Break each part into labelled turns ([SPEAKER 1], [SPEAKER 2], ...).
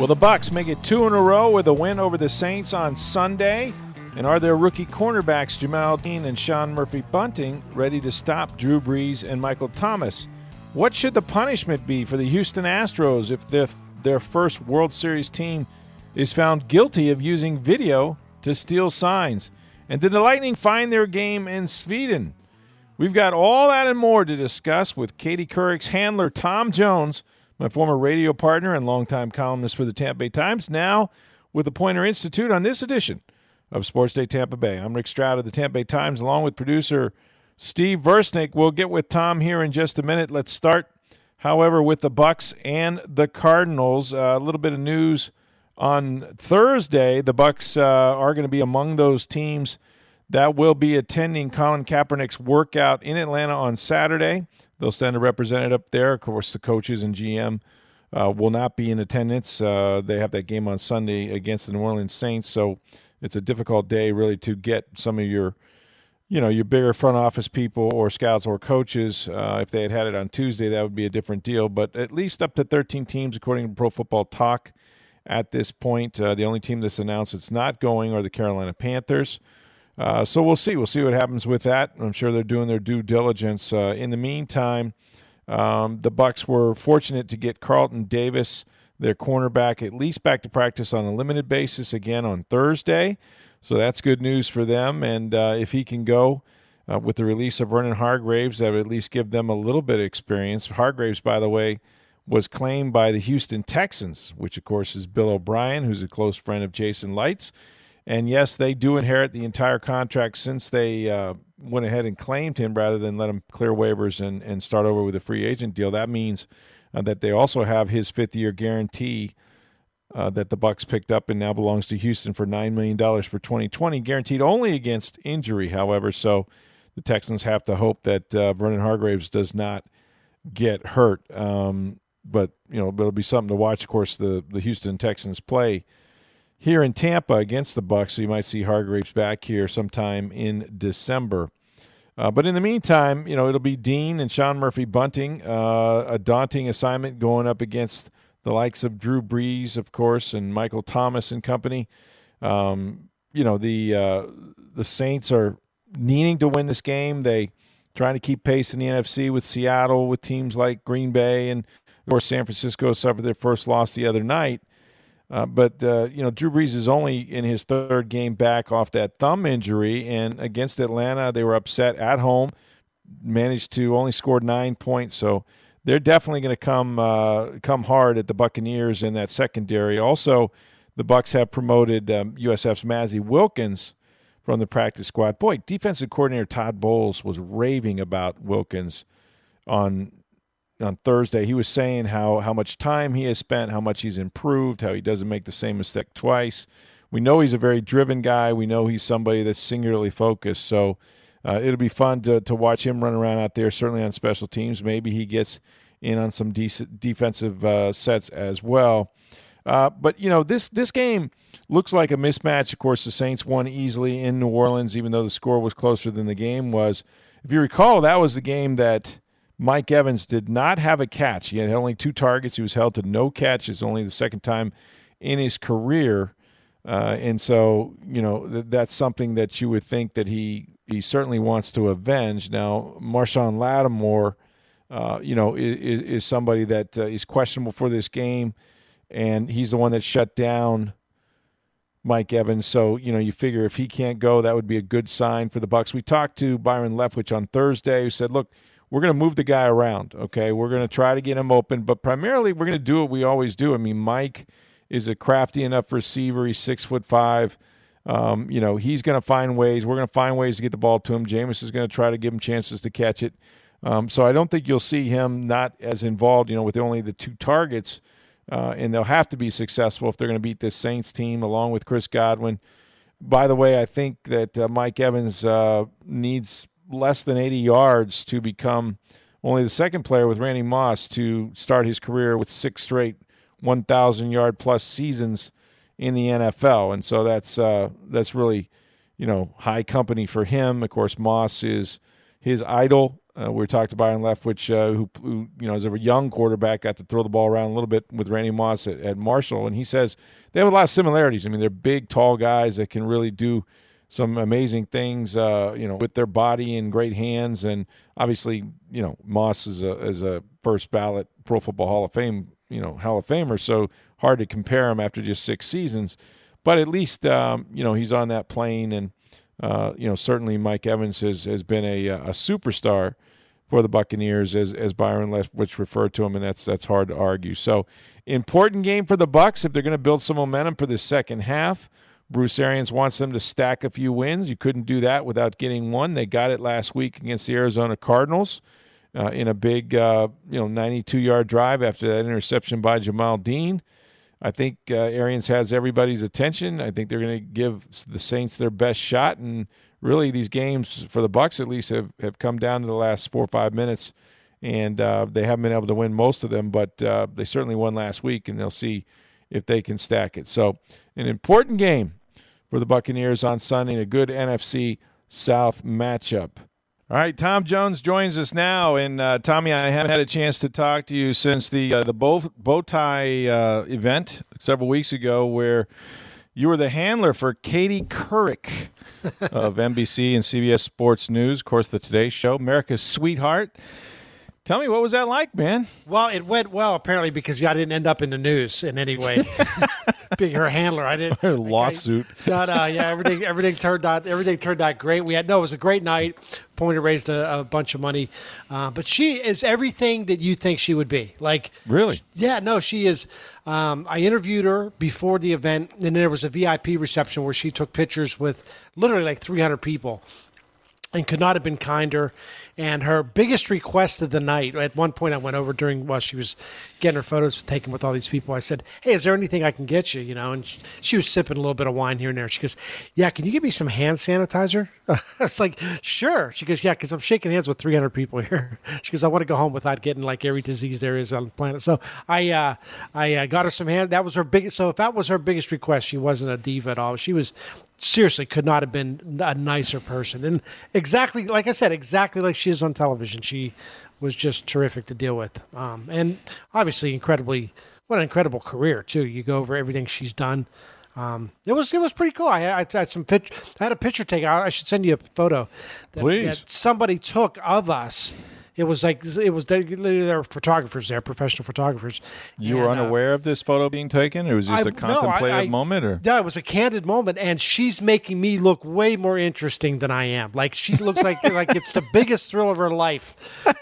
[SPEAKER 1] Will the Bucks make it two in a row with a win over the Saints on Sunday? And are their rookie cornerbacks Jamel Dean and Sean Murphy Bunting ready to stop Drew Brees and Michael Thomas? What should the punishment be for the Houston Astros if the, their first World Series team is found guilty of using video to steal signs? And did the Lightning find their game in Sweden? We've got all that and more to discuss with Katie Couric's handler, Tom Jones, my former radio partner and longtime columnist for the Tampa Bay Times, now with the Poynter Institute on this edition of Sports Day Tampa Bay. I'm Rick Stroud of the Tampa Bay Times, along with producer Steve Versnick. We'll get with Tom here in just a minute. Let's start, however, with the Bucks and the Cardinals. Uh, a little bit of news on Thursday. The Bucks uh, are going to be among those teams that will be attending Colin Kaepernick's workout in Atlanta on Saturday. They'll send a representative up there. Of course, the coaches and GM uh, will not be in attendance. Uh, they have that game on Sunday against the New Orleans Saints, so it's a difficult day really to get some of your, you know, your bigger front office people or scouts or coaches. Uh, if they had had it on Tuesday, that would be a different deal. But at least up to 13 teams, according to Pro Football Talk, at this point. Uh, the only team that's announced it's not going are the Carolina Panthers. Uh, so we'll see. We'll see what happens with that. I'm sure they're doing their due diligence. Uh, in the meantime, um, the Bucks were fortunate to get Carlton Davis, their cornerback, at least back to practice on a limited basis again on Thursday. So that's good news for them. And uh, if he can go uh, with the release of Vernon Hargreaves, that would at least give them a little bit of experience. Hargreaves, by the way, was claimed by the Houston Texans, which of course is Bill O'Brien, who's a close friend of Jason Licht's. And yes, they do inherit the entire contract since they uh, went ahead and claimed him rather than let him clear waivers and, and start over with a free agent deal. That means uh, that they also have his fifth year guarantee uh, that the Bucks picked up and now belongs to Houston for nine million dollars for 2020, guaranteed only against injury. However, so the Texans have to hope that uh, Vernon Hargreaves does not get hurt. Um, but you know, it'll be something to watch. Of course, the the Houston Texans play here in Tampa against the Bucks, so you might see Hargreaves back here sometime in December. Uh, but in the meantime, you know it'll be Dean and Sean Murphy Bunting, uh, a daunting assignment going up against the likes of Drew Brees, of course, and Michael Thomas and company. Um, you know the uh, the Saints are needing to win this game. They trying to keep pace in the NFC with Seattle, with teams like Green Bay, and of course San Francisco suffered their first loss the other night. Uh, but uh, you know, Drew Brees is only in his third game back off that thumb injury, and against Atlanta, they were upset at home, managed to only score nine points. So they're definitely going to come uh, come hard at the Buccaneers in that secondary. Also, the Bucks have promoted um, USF's Mazzi Wilkins from the practice squad. Boy, defensive coordinator Todd Bowles was raving about Wilkins on on Thursday, he was saying how how much time he has spent, how much he's improved, how he doesn't make the same mistake twice. We know he's a very driven guy. We know he's somebody that's singularly focused. So uh, it'll be fun to to watch him run around out there. Certainly on special teams, maybe he gets in on some decent defensive uh, sets as well. Uh, but you know this this game looks like a mismatch. Of course, the Saints won easily in New Orleans, even though the score was closer than the game was. If you recall, that was the game that Mike Evans did not have a catch. He had only two targets. He was held to no catches, only the second time in his career. Uh, and so, you know, th- that's something that you would think that he he certainly wants to avenge. Now, Marshon Lattimore, uh, you know, is, is somebody that uh, is questionable for this game, and he's the one that shut down Mike Evans. So, you know, you figure if he can't go, that would be a good sign for the Bucks. We talked to Byron Leftwich on Thursday, who said, "Look." We're going to move the guy around. Okay, we're going to try to get him open, but primarily we're going to do what we always do. I mean, Mike is a crafty enough receiver. He's six foot five. Um, you know, he's going to find ways. We're going to find ways to get the ball to him. Jameis is going to try to give him chances to catch it. Um, so I don't think you'll see him not as involved, you know, with only the two targets. Uh, and they'll have to be successful if they're going to beat this Saints team along with Chris Godwin. By the way, I think that uh, Mike Evans uh, needs less than 80 yards to become only the second player with Randy Moss to start his career with six straight 1,000 yard plus seasons in the NFL. And so that's uh, that's really, you know, high company for him. Of course, Moss is his idol. Uh, we talked to Byron Leftwich, uh, who, who, you know, as a young quarterback, got to throw the ball around a little bit with Randy Moss at, at Marshall, and he says they have a lot of similarities. I mean, they're big, tall guys that can really do some amazing things, uh, you know, with their body and great hands. And obviously, you know, Moss is a is a first ballot Pro Football Hall of Fame, you know, Hall of Famer. So hard to compare him after just six seasons. But at least, um, you know, he's on that plane and uh, you know, certainly Mike Evans has, has been a, a superstar for the Buccaneers, as as Byron Leftwich referred to him, and that's that's hard to argue. So, important game for the Bucks if they're going to build some momentum for the second half. Bruce Arians wants them to stack a few wins. You couldn't do that without getting one. They got it last week against the Arizona Cardinals uh, in a big, uh, you know, 92-yard drive after that interception by Jamel Dean. I think uh, Arians has everybody's attention. I think they're going to give the Saints their best shot, and really these games for the Bucks at least have, have come down to the last four or five minutes, and uh, they haven't been able to win most of them, but uh, they certainly won last week, and they'll see if they can stack it. So, an important game for the Buccaneers on Sunday, a good NFC South matchup. All right, Tom Jones joins us now, and uh, Tommy, I haven't had a chance to talk to you since the uh, the bow, bow tie uh, event several weeks ago, where you were the handler for Katie Couric of NBC and CBS Sports News, of course, the Today Show, America's sweetheart. Tell me, what was that like, man?
[SPEAKER 2] Well, it went well apparently because I didn't end up in the news in any way. Being her handler, I didn't
[SPEAKER 1] Her lawsuit.
[SPEAKER 2] No, no, yeah, everything, everything turned out, everything turned out great. We had no, it was a great night. Poynter raised a, a bunch of money, uh, but she is everything that you think she would be. Like,
[SPEAKER 1] Really?
[SPEAKER 2] yeah, no, she is. Um, I interviewed her before the event, and then there was a VIP reception where she took pictures with literally like 300 people and could not have been kinder. And her biggest request of the night, at one point I went over during while she was getting her photos taken with all these people. I said, Hey, is there anything I can get you? You know, and she, she was sipping a little bit of wine here and there. She goes, Yeah, can you give me some hand sanitizer? I was like, Sure. She goes, Yeah, because I'm shaking hands with 300 people here. She goes, I want to go home without getting like every disease there is on the planet. So I, uh, I uh, got her some hand. That was her biggest. So if that was her biggest request, she wasn't a diva at all. She was seriously could not have been a nicer person and exactly like i said exactly like she is on television she was just terrific to deal with um, and obviously incredibly what an incredible career too you go over everything she's done um, it was it was pretty cool. I, I had some pitch. I had a picture taken. I, I should send you a photo that,
[SPEAKER 1] Please.
[SPEAKER 2] that somebody took of us. It was like it was they, they were photographers there, professional photographers.
[SPEAKER 1] You were
[SPEAKER 2] And, uh,
[SPEAKER 1] unaware of this photo being taken, or was it just a
[SPEAKER 2] I- no, I-
[SPEAKER 1] contemplative
[SPEAKER 2] I-
[SPEAKER 1] moment? Or
[SPEAKER 2] No, it was a candid moment, and she's making me look way more interesting than I am. Like she looks like like it's the biggest thrill of her life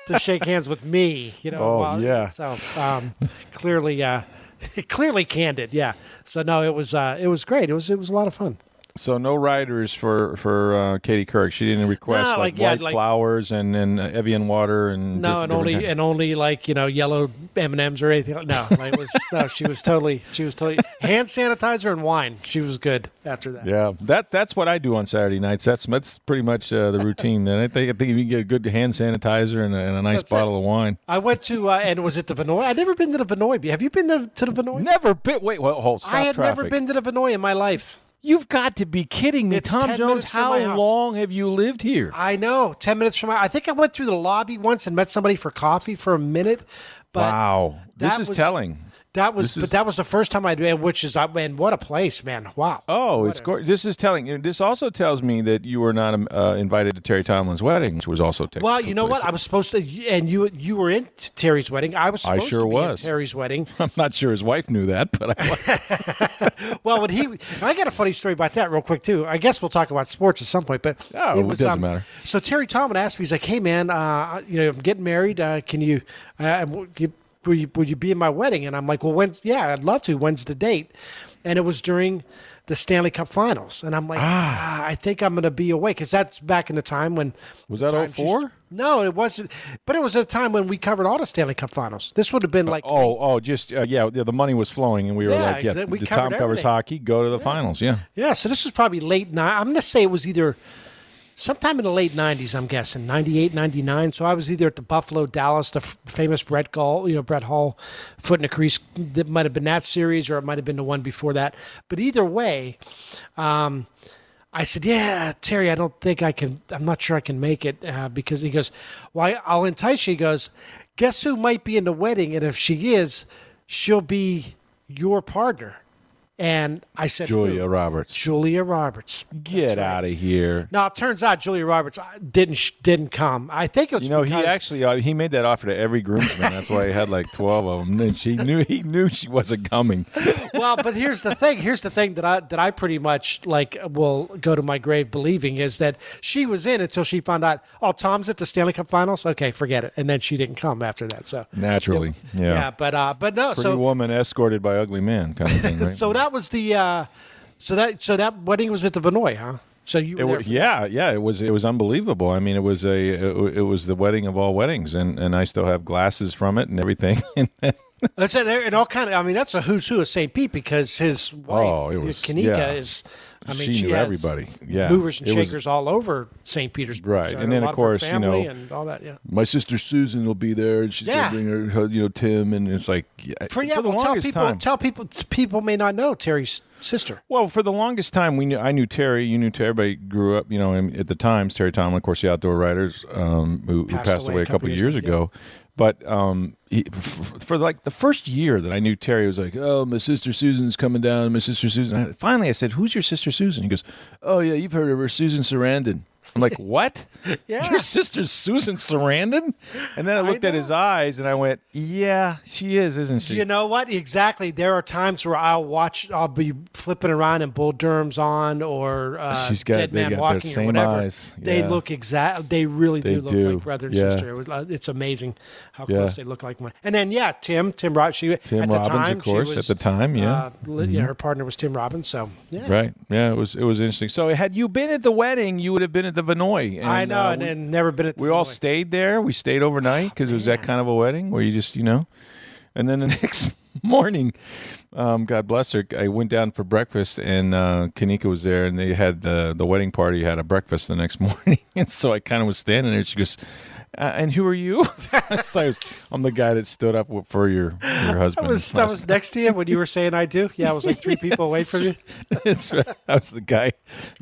[SPEAKER 2] to shake hands with me. You know?
[SPEAKER 1] Oh,
[SPEAKER 2] while-
[SPEAKER 1] yeah.
[SPEAKER 2] So um, clearly, uh, clearly candid. Yeah. So no, it was uh, it was great. It was it was a lot of fun.
[SPEAKER 1] So no riders for for uh, Katie Couric. She didn't request
[SPEAKER 2] No,
[SPEAKER 1] like,
[SPEAKER 2] like, yeah,
[SPEAKER 1] white
[SPEAKER 2] like-
[SPEAKER 1] flowers and and uh, Evian water and
[SPEAKER 2] No, and only
[SPEAKER 1] kind-
[SPEAKER 2] and only like you know yellow M and M's or anything. No, like it was no. She was totally she was totally hand sanitizer and wine. She was good after that.
[SPEAKER 1] Yeah, that that's what I do on Saturday nights. That's that's pretty much uh, the routine. Then I think I think if you can get a good hand sanitizer and a, and a nice
[SPEAKER 2] That's it.
[SPEAKER 1] bottle of wine.
[SPEAKER 2] I went to uh, and was it the Vinoy? I'd never been to the Vinoy. Have you been to, to the Vinoy?
[SPEAKER 1] Never been. Wait, well, hold.
[SPEAKER 2] I had
[SPEAKER 1] traffic.
[SPEAKER 2] never been to the Vinoy in my life.
[SPEAKER 1] You've got to be kidding me,
[SPEAKER 2] It's
[SPEAKER 1] Tom Jones. How long have you lived here?
[SPEAKER 2] I know, ten minutes from my. I think I went through the lobby once and met somebody for coffee for a minute. But
[SPEAKER 1] wow, this is
[SPEAKER 2] was-
[SPEAKER 1] telling.
[SPEAKER 2] That was,
[SPEAKER 1] is-
[SPEAKER 2] but that was the first time I'd been. Which is, I man, what a place, man! Wow.
[SPEAKER 1] Oh,
[SPEAKER 2] What
[SPEAKER 1] it's
[SPEAKER 2] a-
[SPEAKER 1] gorgeous. This is telling. This also tells me that you were not um, uh, invited to Terry Tomalin's wedding, which was also.
[SPEAKER 2] Well, you know what? I was supposed to, and you you were in Terry's wedding. I was
[SPEAKER 1] I sure
[SPEAKER 2] to be
[SPEAKER 1] was.
[SPEAKER 2] in Terry's wedding.
[SPEAKER 1] I'm not sure his wife knew that, but I,
[SPEAKER 2] Well, when he, I got a funny story about that real quick too. I guess we'll talk about sports at some point, but
[SPEAKER 1] Oh, it doesn't matter.
[SPEAKER 2] So Terry Tomalin asked me, he's like, "Hey man, uh, you know, I'm getting married. Uh, can you, uh, you- will you, will you be in my wedding?" And I'm like, "Well, when? Yeah, I'd love to. When's the date?" And it was during the Stanley Cup Finals, and I'm like, ah, I think I'm going to be away because that's back in the time when
[SPEAKER 1] Was that
[SPEAKER 2] time she's-
[SPEAKER 1] 04?
[SPEAKER 2] No, it wasn't. But it was a time when we covered all the Stanley Cup Finals. This would have been like
[SPEAKER 1] Oh, oh, just uh, yeah, yeah. The money was flowing, and we were
[SPEAKER 2] Yeah,
[SPEAKER 1] like, yeah,
[SPEAKER 2] we
[SPEAKER 1] the Tom covers hockey. Go to the finals. Yeah.
[SPEAKER 2] Yeah, so this was probably late nine. I'm going to say it was either sometime in the late 90s, I'm guessing, 98, 99. So I was either at the Buffalo, Dallas, the f- famous Brett Gall, you know, Brett Hull foot in the crease. That might have been that series or it might have been the one before that. But either way, um, I said, "Yeah, Terry, I don't think I can. I'm not sure I can make it uh, because he goes, "Why? I'll entice you." He goes, "Guess who might be in the wedding? And if she is, she'll be your partner." And I said,
[SPEAKER 1] Julia
[SPEAKER 2] "Who?"
[SPEAKER 1] Roberts.
[SPEAKER 2] Julia Roberts.
[SPEAKER 1] Get out of here.
[SPEAKER 2] Now it turns out Julia Roberts uh, didn't sh- didn't come. I think it was
[SPEAKER 1] You know, he actually uh, he made that offer to every groomsman. That's why he had like twelve of them. And she knew he knew she wasn't coming.
[SPEAKER 2] well, but here's the thing. Here's the thing that I that I pretty much like will go to my grave believing is that she was in until she found out. Oh, Tom's at the Stanley Cup Finals. Okay, forget it. And then she didn't come after that. So
[SPEAKER 1] Naturally, yeah.
[SPEAKER 2] yeah, but uh, but no.
[SPEAKER 1] Pretty
[SPEAKER 2] so
[SPEAKER 1] woman escorted by ugly man, kind of thing. Right?
[SPEAKER 2] so that was the uh, so that so that wedding was at the Vinoy, huh? So you were
[SPEAKER 1] It
[SPEAKER 2] there
[SPEAKER 1] wa-
[SPEAKER 2] for-
[SPEAKER 1] yeah, yeah, it was it was unbelievable. I mean, it was a it, it was the wedding of all weddings, and, and I still have glasses from it and everything.
[SPEAKER 2] That's it, and all kind of. I mean, that's a who's who of St. Pete because his wife,
[SPEAKER 1] Oh, was-
[SPEAKER 2] Kanika,
[SPEAKER 1] yeah.
[SPEAKER 2] is. I mean, she,
[SPEAKER 1] knew
[SPEAKER 2] has
[SPEAKER 1] everybody. Yeah.
[SPEAKER 2] movers and
[SPEAKER 1] It was-
[SPEAKER 2] shakers all over St. Petersburg.
[SPEAKER 1] Right, and then, of course, you know,
[SPEAKER 2] and all that. Yeah.
[SPEAKER 1] My sister Susan will be there, and she's
[SPEAKER 2] Yeah.
[SPEAKER 1] gonna bring her, you know, Tim, and it's like yeah,
[SPEAKER 2] For yeah,
[SPEAKER 1] the
[SPEAKER 2] well, tell people.
[SPEAKER 1] time.
[SPEAKER 2] Tell people. People may not know Terry's sister.
[SPEAKER 1] Well, for the longest time, we knew I knew Terry. You knew Terry. Everybody grew up, you know, at the times, Terry Tomalin, of course, the outdoor writers, um, who, who passed, away, a couple years, ago. But um, he, f- f- for like the first year that I knew Terry, was like, "Oh, my sister Susan's coming down. My sister Susan." I- finally, I said, "Who's your sister Susan?" He goes, "Oh yeah, you've heard of her, Susan Sarandon." I'm like, "What?
[SPEAKER 2] Yeah.
[SPEAKER 1] Your sister's Susan Sarandon?" And then I looked at his eyes and I went, "Yeah, she is, isn't she?"
[SPEAKER 2] You know what? Exactly. There are times where I'll watch. I'll be flipping around and Bull Durham's on, or uh,
[SPEAKER 1] She's got-
[SPEAKER 2] Dead Man
[SPEAKER 1] got
[SPEAKER 2] Walking, or whatever.
[SPEAKER 1] eyes.
[SPEAKER 2] They look exact. They really
[SPEAKER 1] They
[SPEAKER 2] do look
[SPEAKER 1] do.
[SPEAKER 2] like brother and
[SPEAKER 1] Yeah.
[SPEAKER 2] sister. It was, uh, it's amazing how
[SPEAKER 1] Yeah.
[SPEAKER 2] close they look like. One. And then yeah, Tim, Tim Robbins. She
[SPEAKER 1] Tim
[SPEAKER 2] at the
[SPEAKER 1] Robbins, of
[SPEAKER 2] time, she
[SPEAKER 1] course, at the time, yeah.
[SPEAKER 2] uh, li- yeah, her partner was Tim Robbins. So yeah,
[SPEAKER 1] Right. Yeah, it was it was interesting. So had you been at the wedding, you would have been at the Vinoy.
[SPEAKER 2] I know,
[SPEAKER 1] uh,
[SPEAKER 2] and,
[SPEAKER 1] we,
[SPEAKER 2] and never been at. The
[SPEAKER 1] we all
[SPEAKER 2] Vinoy.
[SPEAKER 1] stayed there. We stayed overnight because it was that kind of a wedding where you just you know, and then the next morning, um, God bless her, I went down for breakfast and uh, Kanika was there, and they had the the wedding party had a breakfast the next morning, and so I kind of was standing there. She goes. Uh, and who are you? so I was, I'm the guy that stood up for your your husband.
[SPEAKER 2] I was that was next to you when you were saying I do. Yeah, I was like three people away from you.
[SPEAKER 1] It's right. I was the guy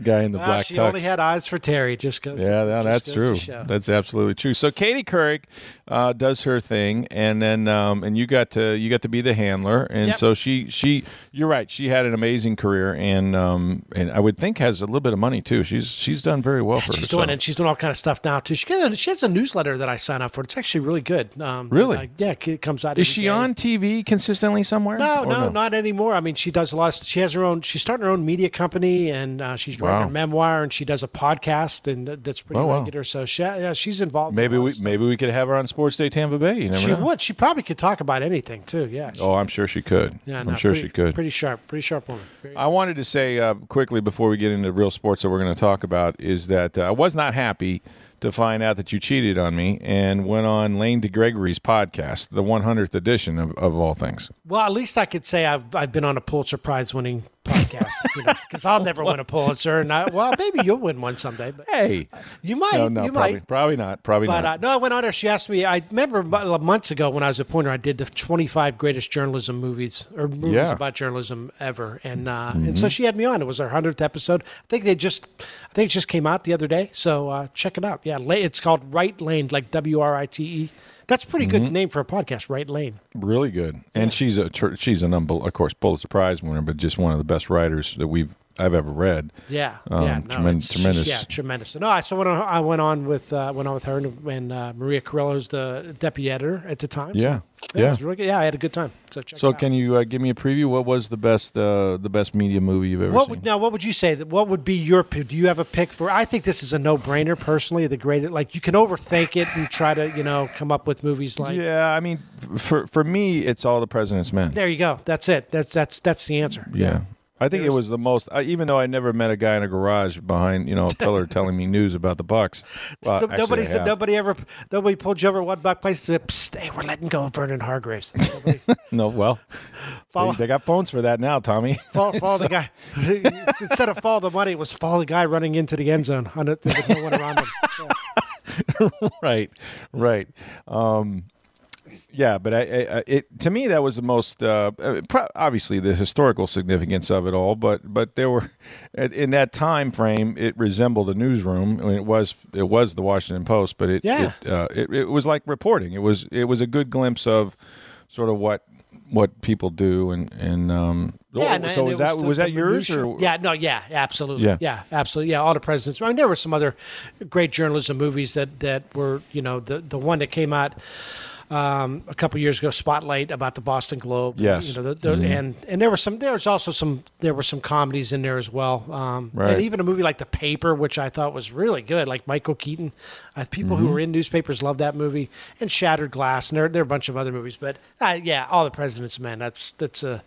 [SPEAKER 1] guy in the
[SPEAKER 2] Ah,
[SPEAKER 1] black
[SPEAKER 2] she
[SPEAKER 1] tux.
[SPEAKER 2] only had eyes for Terry. Just goes.
[SPEAKER 1] Yeah,
[SPEAKER 2] to,
[SPEAKER 1] no,
[SPEAKER 2] just
[SPEAKER 1] that's
[SPEAKER 2] goes
[SPEAKER 1] true. That's absolutely true. So Katie Couric uh, does her thing, and then um, and you got to you got to be the handler, and
[SPEAKER 2] Yep.
[SPEAKER 1] so she she you're right. She had an amazing career, and um, and I would think has a little bit of money too. She's she's done very well for
[SPEAKER 2] She's
[SPEAKER 1] herself.
[SPEAKER 2] doing it. She's doing all kind of stuff now too. She, got a, she has a newsletter that I sign up for. It's actually really good. Um,
[SPEAKER 1] Really?
[SPEAKER 2] uh, yeah, it comes out.
[SPEAKER 1] Is she
[SPEAKER 2] day.
[SPEAKER 1] on TV consistently somewhere?
[SPEAKER 2] No,
[SPEAKER 1] Or
[SPEAKER 2] no, not anymore. I mean, she does a lot. Of, she has her own. She's starting her own media company, and uh, she's writing
[SPEAKER 1] Wow.
[SPEAKER 2] her memoir, and she does a podcast, and that, that's pretty
[SPEAKER 1] Oh, wow.
[SPEAKER 2] regular. So she, yeah, she's involved.
[SPEAKER 1] Maybe
[SPEAKER 2] lot
[SPEAKER 1] we maybe we could have her on Sports Day Tampa Bay. You never
[SPEAKER 2] She
[SPEAKER 1] know.
[SPEAKER 2] would. She probably could talk about anything too. Yeah. She,
[SPEAKER 1] Oh, I'm sure she could.
[SPEAKER 2] yeah.
[SPEAKER 1] I'm
[SPEAKER 2] no,
[SPEAKER 1] sure
[SPEAKER 2] pretty-
[SPEAKER 1] she could.
[SPEAKER 2] Pretty sharp. Pretty sharp woman. Very-
[SPEAKER 1] I wanted to say uh, quickly before we get into real sports that we're going to talk about is that uh, I was not happy to find out that you cheated on me and went on Lane DeGregory's podcast, the 100th edition of, of all things.
[SPEAKER 2] Well, at least I could say I've I've been on a Pulitzer Prize winning podcast, you know, because I'll never win a Pulitzer, and I, well, maybe you'll win one someday, but
[SPEAKER 1] Hey,
[SPEAKER 2] you might,
[SPEAKER 1] no, no,
[SPEAKER 2] you
[SPEAKER 1] probably,
[SPEAKER 2] might.
[SPEAKER 1] probably not, probably
[SPEAKER 2] But uh,
[SPEAKER 1] not.
[SPEAKER 2] no, I went on there. She asked me. I remember months ago when I was a Poynter, I did the 25 greatest journalism movies or movies
[SPEAKER 1] Yeah.
[SPEAKER 2] about journalism ever, and uh, and so she had me on. It was our hundredth episode. I think they just, I think it just came out the other day. So uh, check it out. Yeah, it's called WriteLane, like W R I T E. That's a pretty
[SPEAKER 1] Mm-hmm.
[SPEAKER 2] good name for a podcast, WriteLane.
[SPEAKER 1] really good, and she's a she's an unbel- of course Pulitzer Prize winner, but just one of the best writers that we've I've ever read.
[SPEAKER 2] Yeah,
[SPEAKER 1] Um,
[SPEAKER 2] yeah, no,
[SPEAKER 1] tremen- tremendous.
[SPEAKER 2] Yeah, tremendous. No, I so went on, I went on with uh, went on with her and, and uh, Maria Carrillo's the deputy editor at the time. So,
[SPEAKER 1] Yeah,
[SPEAKER 2] yeah,
[SPEAKER 1] yeah.
[SPEAKER 2] It was really good. yeah, I had a good time. So
[SPEAKER 1] So
[SPEAKER 2] it out.
[SPEAKER 1] can you uh, give me a preview? What was the best uh, the best media movie you've ever
[SPEAKER 2] What
[SPEAKER 1] seen?
[SPEAKER 2] would now? What would you say? That what would be your? Do you have a pick for? I think this is a no-brainer. Personally, the greatest. Like you can overthink it and try to you know come up with movies like.
[SPEAKER 1] yeah, I mean, for for me, it's all the President's Men.
[SPEAKER 2] There you go. That's it. That's that's that's the answer.
[SPEAKER 1] Yeah. I think it was the most. Uh, even though I never met a guy in a garage behind, you know, a pillar telling me news about the Bucks. Well,
[SPEAKER 2] So nobody said nobody ever nobody pulled you over one buck place and said, Psst, hey, we're letting go of Vernon Hargreaves. Nobody-
[SPEAKER 1] No, well,
[SPEAKER 2] Follow-
[SPEAKER 1] they, they got phones for that now, Tommy.
[SPEAKER 2] follow, follow the guy. Instead of follow the money, it was follow the guy running into the end zone on it no one around him. Yeah.
[SPEAKER 1] right, right. Um, yeah, but I, I, it to me that was the most uh, pro- obviously the historical significance of it all. But but there were in that time frame it resembled a newsroom. I mean, it was it was the Washington Post, but it
[SPEAKER 2] Yeah.
[SPEAKER 1] it, uh, it it was like reporting. It was it was a good glimpse of sort of what what people do and and um.
[SPEAKER 2] Yeah, and-
[SPEAKER 1] so
[SPEAKER 2] and
[SPEAKER 1] was that
[SPEAKER 2] the-
[SPEAKER 1] was that yours or
[SPEAKER 2] Yeah, no, yeah, absolutely.
[SPEAKER 1] Yeah.
[SPEAKER 2] Yeah. absolutely. Yeah, all the presidents. I mean, there were some other great journalism movies that that were, you know, the the one that came out um, a couple years ago, Spotlight about the Boston Globe.
[SPEAKER 1] Yes.
[SPEAKER 2] you know, the, the, and and there was some. There was also some. There were some comedies in there as well. Um,
[SPEAKER 1] Right.
[SPEAKER 2] And even a movie like The Paper, which I thought was really good, like Michael Keaton. Uh, people who were in newspapers love that movie. And Shattered Glass, and there there are a bunch of other movies. But uh, yeah, All the President's Men. That's that's a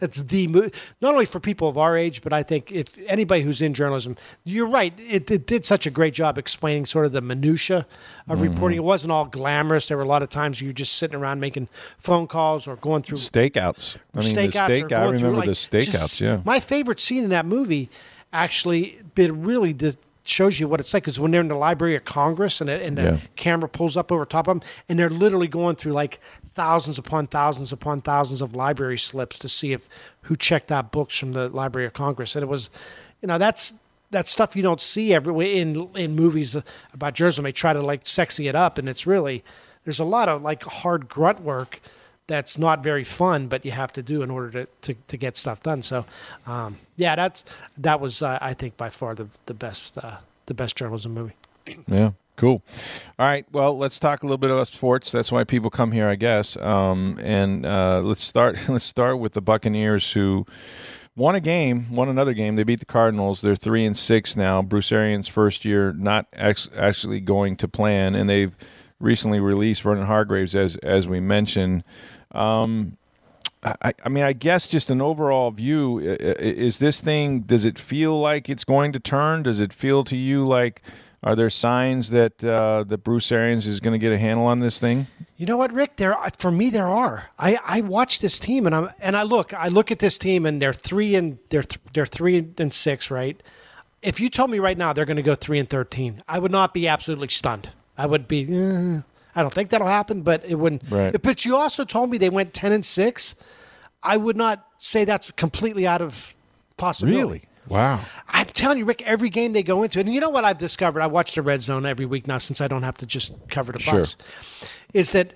[SPEAKER 2] it's the movie, not only for people of our age, but I think if anybody who's in journalism, you're right. It, it did such a great job explaining sort of the minutia of mm-hmm. reporting. It wasn't all glamorous. There were a lot of times you were just sitting around making phone calls or going through
[SPEAKER 1] stakeouts? I mean,
[SPEAKER 2] stakeouts.
[SPEAKER 1] I
[SPEAKER 2] going through,
[SPEAKER 1] remember the stakeouts.
[SPEAKER 2] just-
[SPEAKER 1] Yeah.
[SPEAKER 2] My favorite scene in that movie actually it really dis- shows you what it's like because when they're in the Library of Congress and, and the
[SPEAKER 1] Yeah.
[SPEAKER 2] camera pulls up over top of them and they're literally going through like thousands upon thousands upon thousands of library slips to see if who checked out books from the Library of Congress and it was you know that's that's stuff you don't see everywhere in in movies about journalism they try to like sexy it up and it's really there's a lot of like hard grunt work that's not very fun, but you have to do in order to, to, to get stuff done. So, um, yeah, that's that was uh, I think by far the the best uh, the best journalism movie.
[SPEAKER 1] Yeah, cool. All right, well, let's talk a little bit about sports. That's why people come here, I guess. Um, and uh, let's start. Let's start with the Buccaneers, who won a game, won another game. They beat the Cardinals. They're three and six now. Bruce Arians' first year, not ex- actually going to plan, and they've recently released Vernon Hargreaves, as as we mentioned. Um, I, I mean, I guess just an overall view is this thing. Does it feel like it's going to turn? Does it feel to you like are there signs that uh, that Bruce Arians is going to get a handle on this thing?
[SPEAKER 2] You know what, Rick? There for me there are. I, I watch this team and I'm and I look I look at this team and they're three and they're th- they're three and six, right? If you told me right now they're going to go three and thirteen, I would not be absolutely stunned. I would be. "Eh, I don't think that'll happen, but it wouldn't.
[SPEAKER 1] Right.
[SPEAKER 2] But you also told me they went ten and six. I would not say that's completely out of possibility.
[SPEAKER 1] Wow.
[SPEAKER 2] I'm telling you, Rick, every game they go into, and you know what I've discovered? I watch the red zone every week now since I don't have to just cover the
[SPEAKER 1] Sure.
[SPEAKER 2] Bucks. Is that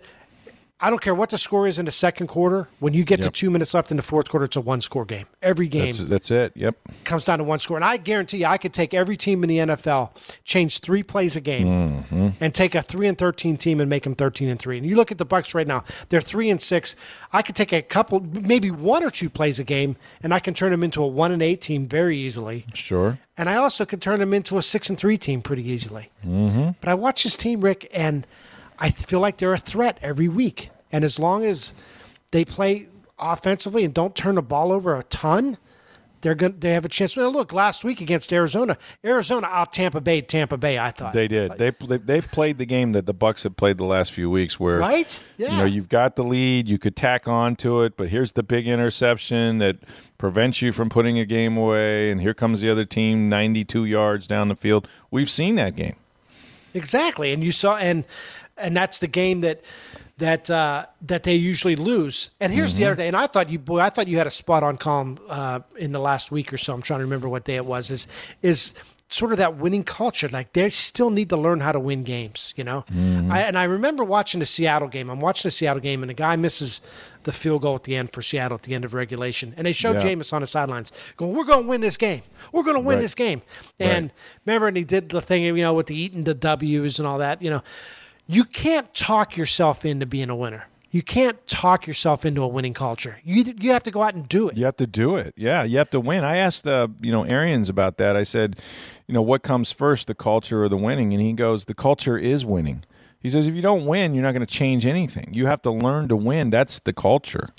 [SPEAKER 2] I don't care what the score is in the second quarter. When you get to two minutes left in the fourth quarter, it's a one score game. Every game
[SPEAKER 1] That's that's it. Yep.
[SPEAKER 2] comes down to one score. And I guarantee you, I could take every team in the NFL, change three plays a game,
[SPEAKER 1] Mm-hmm.
[SPEAKER 2] and take a three and thirteen team and make them thirteen and three. And you look at the Bucks right now; they're three and six. I could take a couple, maybe one or two plays a game, and I can turn them into a one and eight team very easily.
[SPEAKER 1] Sure.
[SPEAKER 2] And I also could turn them into a six and three team pretty easily. Mm-hmm. But I watch this team, Rick, and I feel like they're a threat every week. And as long as they play offensively and don't turn the ball over a ton, they're going. They have a chance. Well, look, last week against Arizona, Arizona out Tampa Bay, Tampa Bay. I thought
[SPEAKER 1] They did. They they they've played the game that the Bucks have played the last few weeks, where
[SPEAKER 2] Right? yeah.
[SPEAKER 1] you know, you've got the lead, you could tack on to it, but here's the big interception that prevents you from putting a game away, and here comes the other team, 92 yards down the field. We've seen that game.
[SPEAKER 2] Exactly, and you saw, and and that's the game that that uh, that they usually lose. And here's the other thing. And I thought you, boy, I thought you had a spot on column uh, in the last week or so. I'm trying to remember what day it was. Is is sort of that winning culture. Like they still need to learn how to win games. You know, I, and I remember watching the Seattle game. I'm watching the Seattle game, and a guy misses the field goal at the end for Seattle at the end of regulation, and they showed
[SPEAKER 1] Yeah.
[SPEAKER 2] Jameis on the sidelines going, "We're going to win this game. We're going to win
[SPEAKER 1] Right.
[SPEAKER 2] this game." And
[SPEAKER 1] Right.
[SPEAKER 2] remember, and he did the thing, you know, with the eating the W's and all that. You know, you can't talk yourself into being a winner. You can't talk yourself into a winning culture. You you have to go out and do it.
[SPEAKER 1] You have to do it. Yeah, you have to win. I asked, uh, you know, Arians about that. I said, you know, what comes first, the culture or the winning? And he goes, the culture is winning. He says, if you don't win, you're not going to change anything. You have to learn to win. That's the culture.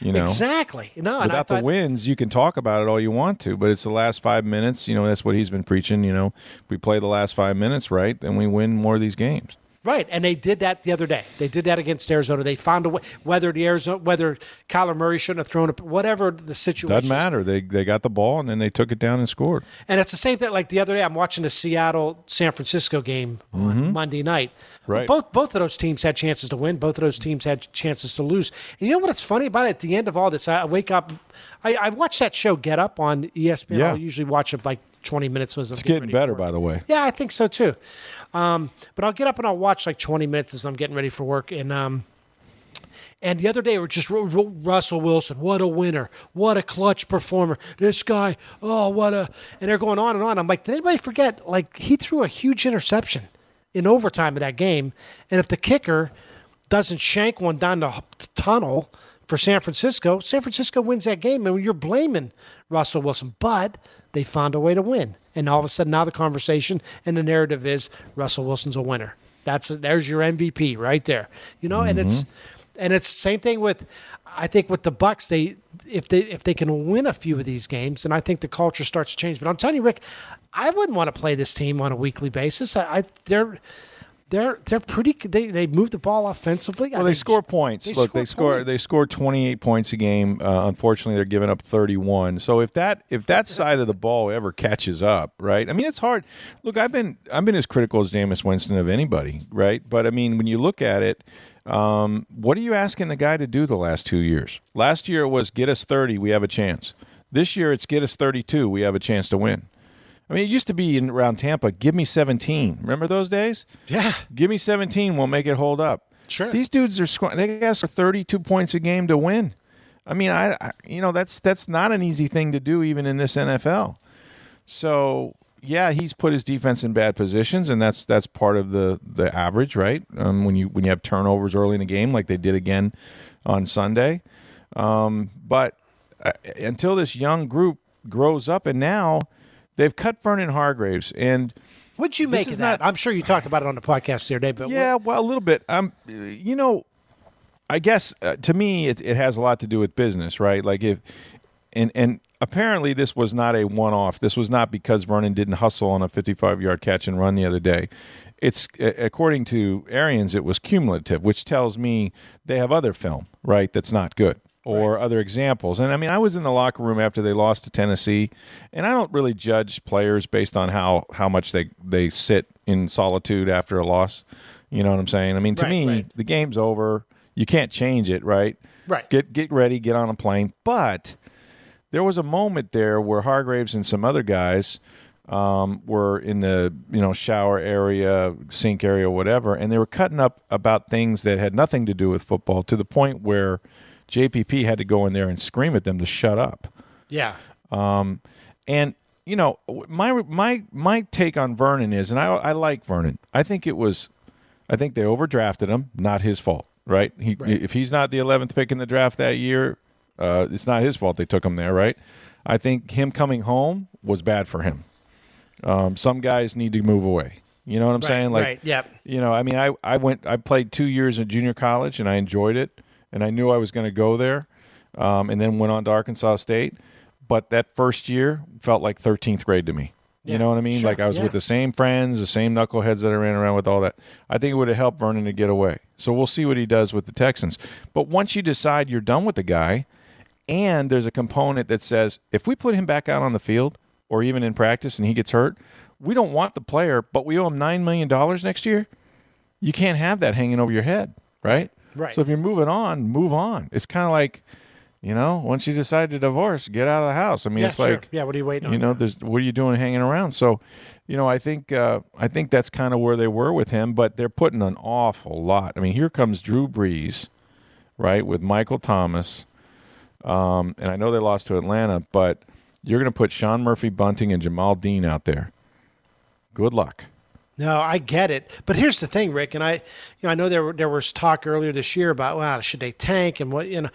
[SPEAKER 1] You know,
[SPEAKER 2] exactly. No,
[SPEAKER 1] without the wins, you can talk about it all you want to, but it's the last five minutes. You know, that's what he's been preaching. You know, if we play the last five minutes right, then we win more of these games.
[SPEAKER 2] Right, and they did that the other day. They did that against Arizona. They found a way. Whether the Arizona, whether Kyler Murray shouldn't have thrown it, whatever the situation.
[SPEAKER 1] Doesn't matter. They they got the ball and then they took it down and scored.
[SPEAKER 2] And it's the same thing. Like the other day, I'm watching the Seattle San Francisco game on Monday night.
[SPEAKER 1] Mm-hmm. Right.
[SPEAKER 2] Both both of those teams had chances to win. Both of those teams had chances to lose. And you know what's funny about it? At the end of all this, I wake up. I, I watch that show Get Up on ESPN.
[SPEAKER 1] Yeah.
[SPEAKER 2] I usually watch it like 20 minutes. Was
[SPEAKER 1] It's getting better, by the way.
[SPEAKER 2] Yeah, I think so too. Um, but I'll get up and I'll watch like 20 minutes as I'm getting ready for work. And um, and the other day, we're just Ru- Ru- Russell Wilson. What a winner! What a clutch performer! This guy, oh, what a! And they're going on and on. I'm like, did anybody forget? Like he threw a huge interception in overtime of that game, and if the kicker doesn't shank one down the tunnel for San Francisco, San Francisco wins that game, and you're blaming Russell Wilson. But they found a way to win, and all of a sudden now the conversation and the narrative is Russell Wilson's a winner. That's there's your MVP right there. You know, and it's mm-hmm. and it's the same thing with I think with the Bucks they if they if they can win a few of these games, and I think the culture starts to change. But I'm telling you, Rick, I wouldn't want to play this team on a weekly basis. I, I they're they're they're pretty. They they move the ball offensively.
[SPEAKER 1] Well, they score points.
[SPEAKER 2] They
[SPEAKER 1] Look,
[SPEAKER 2] score
[SPEAKER 1] they score.
[SPEAKER 2] points.
[SPEAKER 1] They score 28 points a game. Uh, unfortunately, they're giving up 31. So if that if that side of the ball ever catches up, right? I mean, it's hard. Look, I've been I've been as critical as Jameis Winston of anybody, right? But I mean, when you look at it, um, what are you asking the guy to do the last two years? Last year it was get us 30, we have a chance. This year it's get us 32, we have a chance to win. I mean, it used to be in around Tampa. Give me 17. Remember those days?
[SPEAKER 2] Yeah.
[SPEAKER 1] Give me 17. We'll make it hold up.
[SPEAKER 2] Sure.
[SPEAKER 1] These dudes are scoring. They got 32 points a game to win. I mean, I, I you know that's that's not an easy thing to do even in this NFL. So yeah, he's put his defense in bad positions, and that's that's part of the the average, right? Um, when you when you have turnovers early in the game, like they did again on Sunday. Um, but uh, until this young group grows up, and now they've cut Vernon Hargreaves, and
[SPEAKER 2] What'd you make
[SPEAKER 1] is
[SPEAKER 2] of that?
[SPEAKER 1] not-
[SPEAKER 2] I'm sure you talked about it on the podcast the other day, but
[SPEAKER 1] yeah, well, a little bit. Um, you know, I guess uh, to me it, it has a lot to do with business, right? Like if and and apparently this was not a one-off. This was not because Vernon didn't hustle on a 55-yard catch and run the other day. It's according to Arians, it was cumulative, which tells me they have other film, right? That's not good. Or other examples. And I mean, I was in the locker room after they lost to Tennessee, and I don't really judge players based on how, how much they, they sit in solitude after a loss. You know what I'm saying? I mean, to
[SPEAKER 2] Right,
[SPEAKER 1] me,
[SPEAKER 2] right.
[SPEAKER 1] the game's over. You can't change it, right?
[SPEAKER 2] Right.
[SPEAKER 1] Get get ready, get on a plane. But there was a moment there where Hargreaves and some other guys um, were in the you know shower area, sink area, whatever, and they were cutting up about things that had nothing to do with football to the point where JPP had to go in there and scream at them to shut up.
[SPEAKER 2] yeah,
[SPEAKER 1] Um, and you know, my my my take on Vernon is, and I I like Vernon. I think it was, I think they overdrafted him. Not his fault, right? He if he's not the eleventh pick in the draft that year, uh, it's not his fault they took him there, right? I think him coming home was bad for him. Um, some guys need to move away. You know what I'm saying? Like,
[SPEAKER 2] right, yep.
[SPEAKER 1] you know, I mean, I, I went, I played two years in junior college and I enjoyed it. And I knew I was going to go there. Um, and then went on to Arkansas State. But that first year felt like 13th grade to me.
[SPEAKER 2] Yeah,
[SPEAKER 1] You know what I mean?
[SPEAKER 2] sure,
[SPEAKER 1] like I was
[SPEAKER 2] yeah.
[SPEAKER 1] with the same friends, the same knuckleheads that I ran around with, all that. I think it would have helped Vernon to get away. So we'll see what he does with the Texans. But once you decide you're done with the guy, and there's a component that says if we put him back out on the field or even in practice and he gets hurt, we don't want the player, but we owe him $9 million next year. You can't have that hanging over your head, right?
[SPEAKER 2] Right.
[SPEAKER 1] So if you're moving on, move on. It's kind of like, you know, once you decide to divorce, get out of the house. I mean,
[SPEAKER 2] yeah,
[SPEAKER 1] it's
[SPEAKER 2] sure.
[SPEAKER 1] like,
[SPEAKER 2] yeah. What are you waiting on?
[SPEAKER 1] you know, there's what are you doing hanging around? So, you know, I think uh, I think that's kind of where they were with him, but they're putting an awful lot. I mean, here comes Drew Brees, right, with Michael Thomas, um, and I know they lost to Atlanta, but you're going to put Sean Murphy Bunting and Jamel Dean out there. Good luck.
[SPEAKER 2] No, I get it, but here's the thing, Rick, and I, you know, I know there were, there was talk earlier this year about well, should they tank and what you know.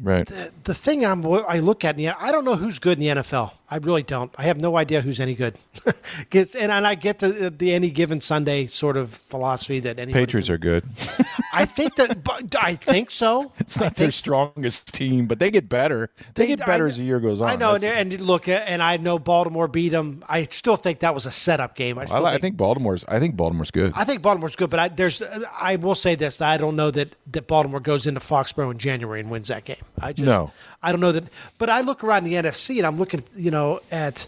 [SPEAKER 1] Right.
[SPEAKER 2] The, the thing I'm I look at in the I don't know who's good in the NFL. I really don't. I have no idea who's any good. and, and I get the the any given Sunday sort of philosophy that any
[SPEAKER 1] Patriots are good.
[SPEAKER 2] I think that. But I think so.
[SPEAKER 1] It's not their
[SPEAKER 2] think-
[SPEAKER 1] strongest team, but they get better. They, get better
[SPEAKER 2] I-
[SPEAKER 1] as the year goes on.
[SPEAKER 2] I know, and, and look, and I know Baltimore beat them. I still think that was a setup game. I
[SPEAKER 1] I,
[SPEAKER 2] still
[SPEAKER 1] I think Baltimore's. I think Baltimore's good.
[SPEAKER 2] I think Baltimore's good, but I, there's uh, I will say this: I don't know that, that Baltimore goes into Foxborough in January and wins that game. I just
[SPEAKER 1] No.
[SPEAKER 2] I don't know that. But I look around the NFC and I'm looking, you know, at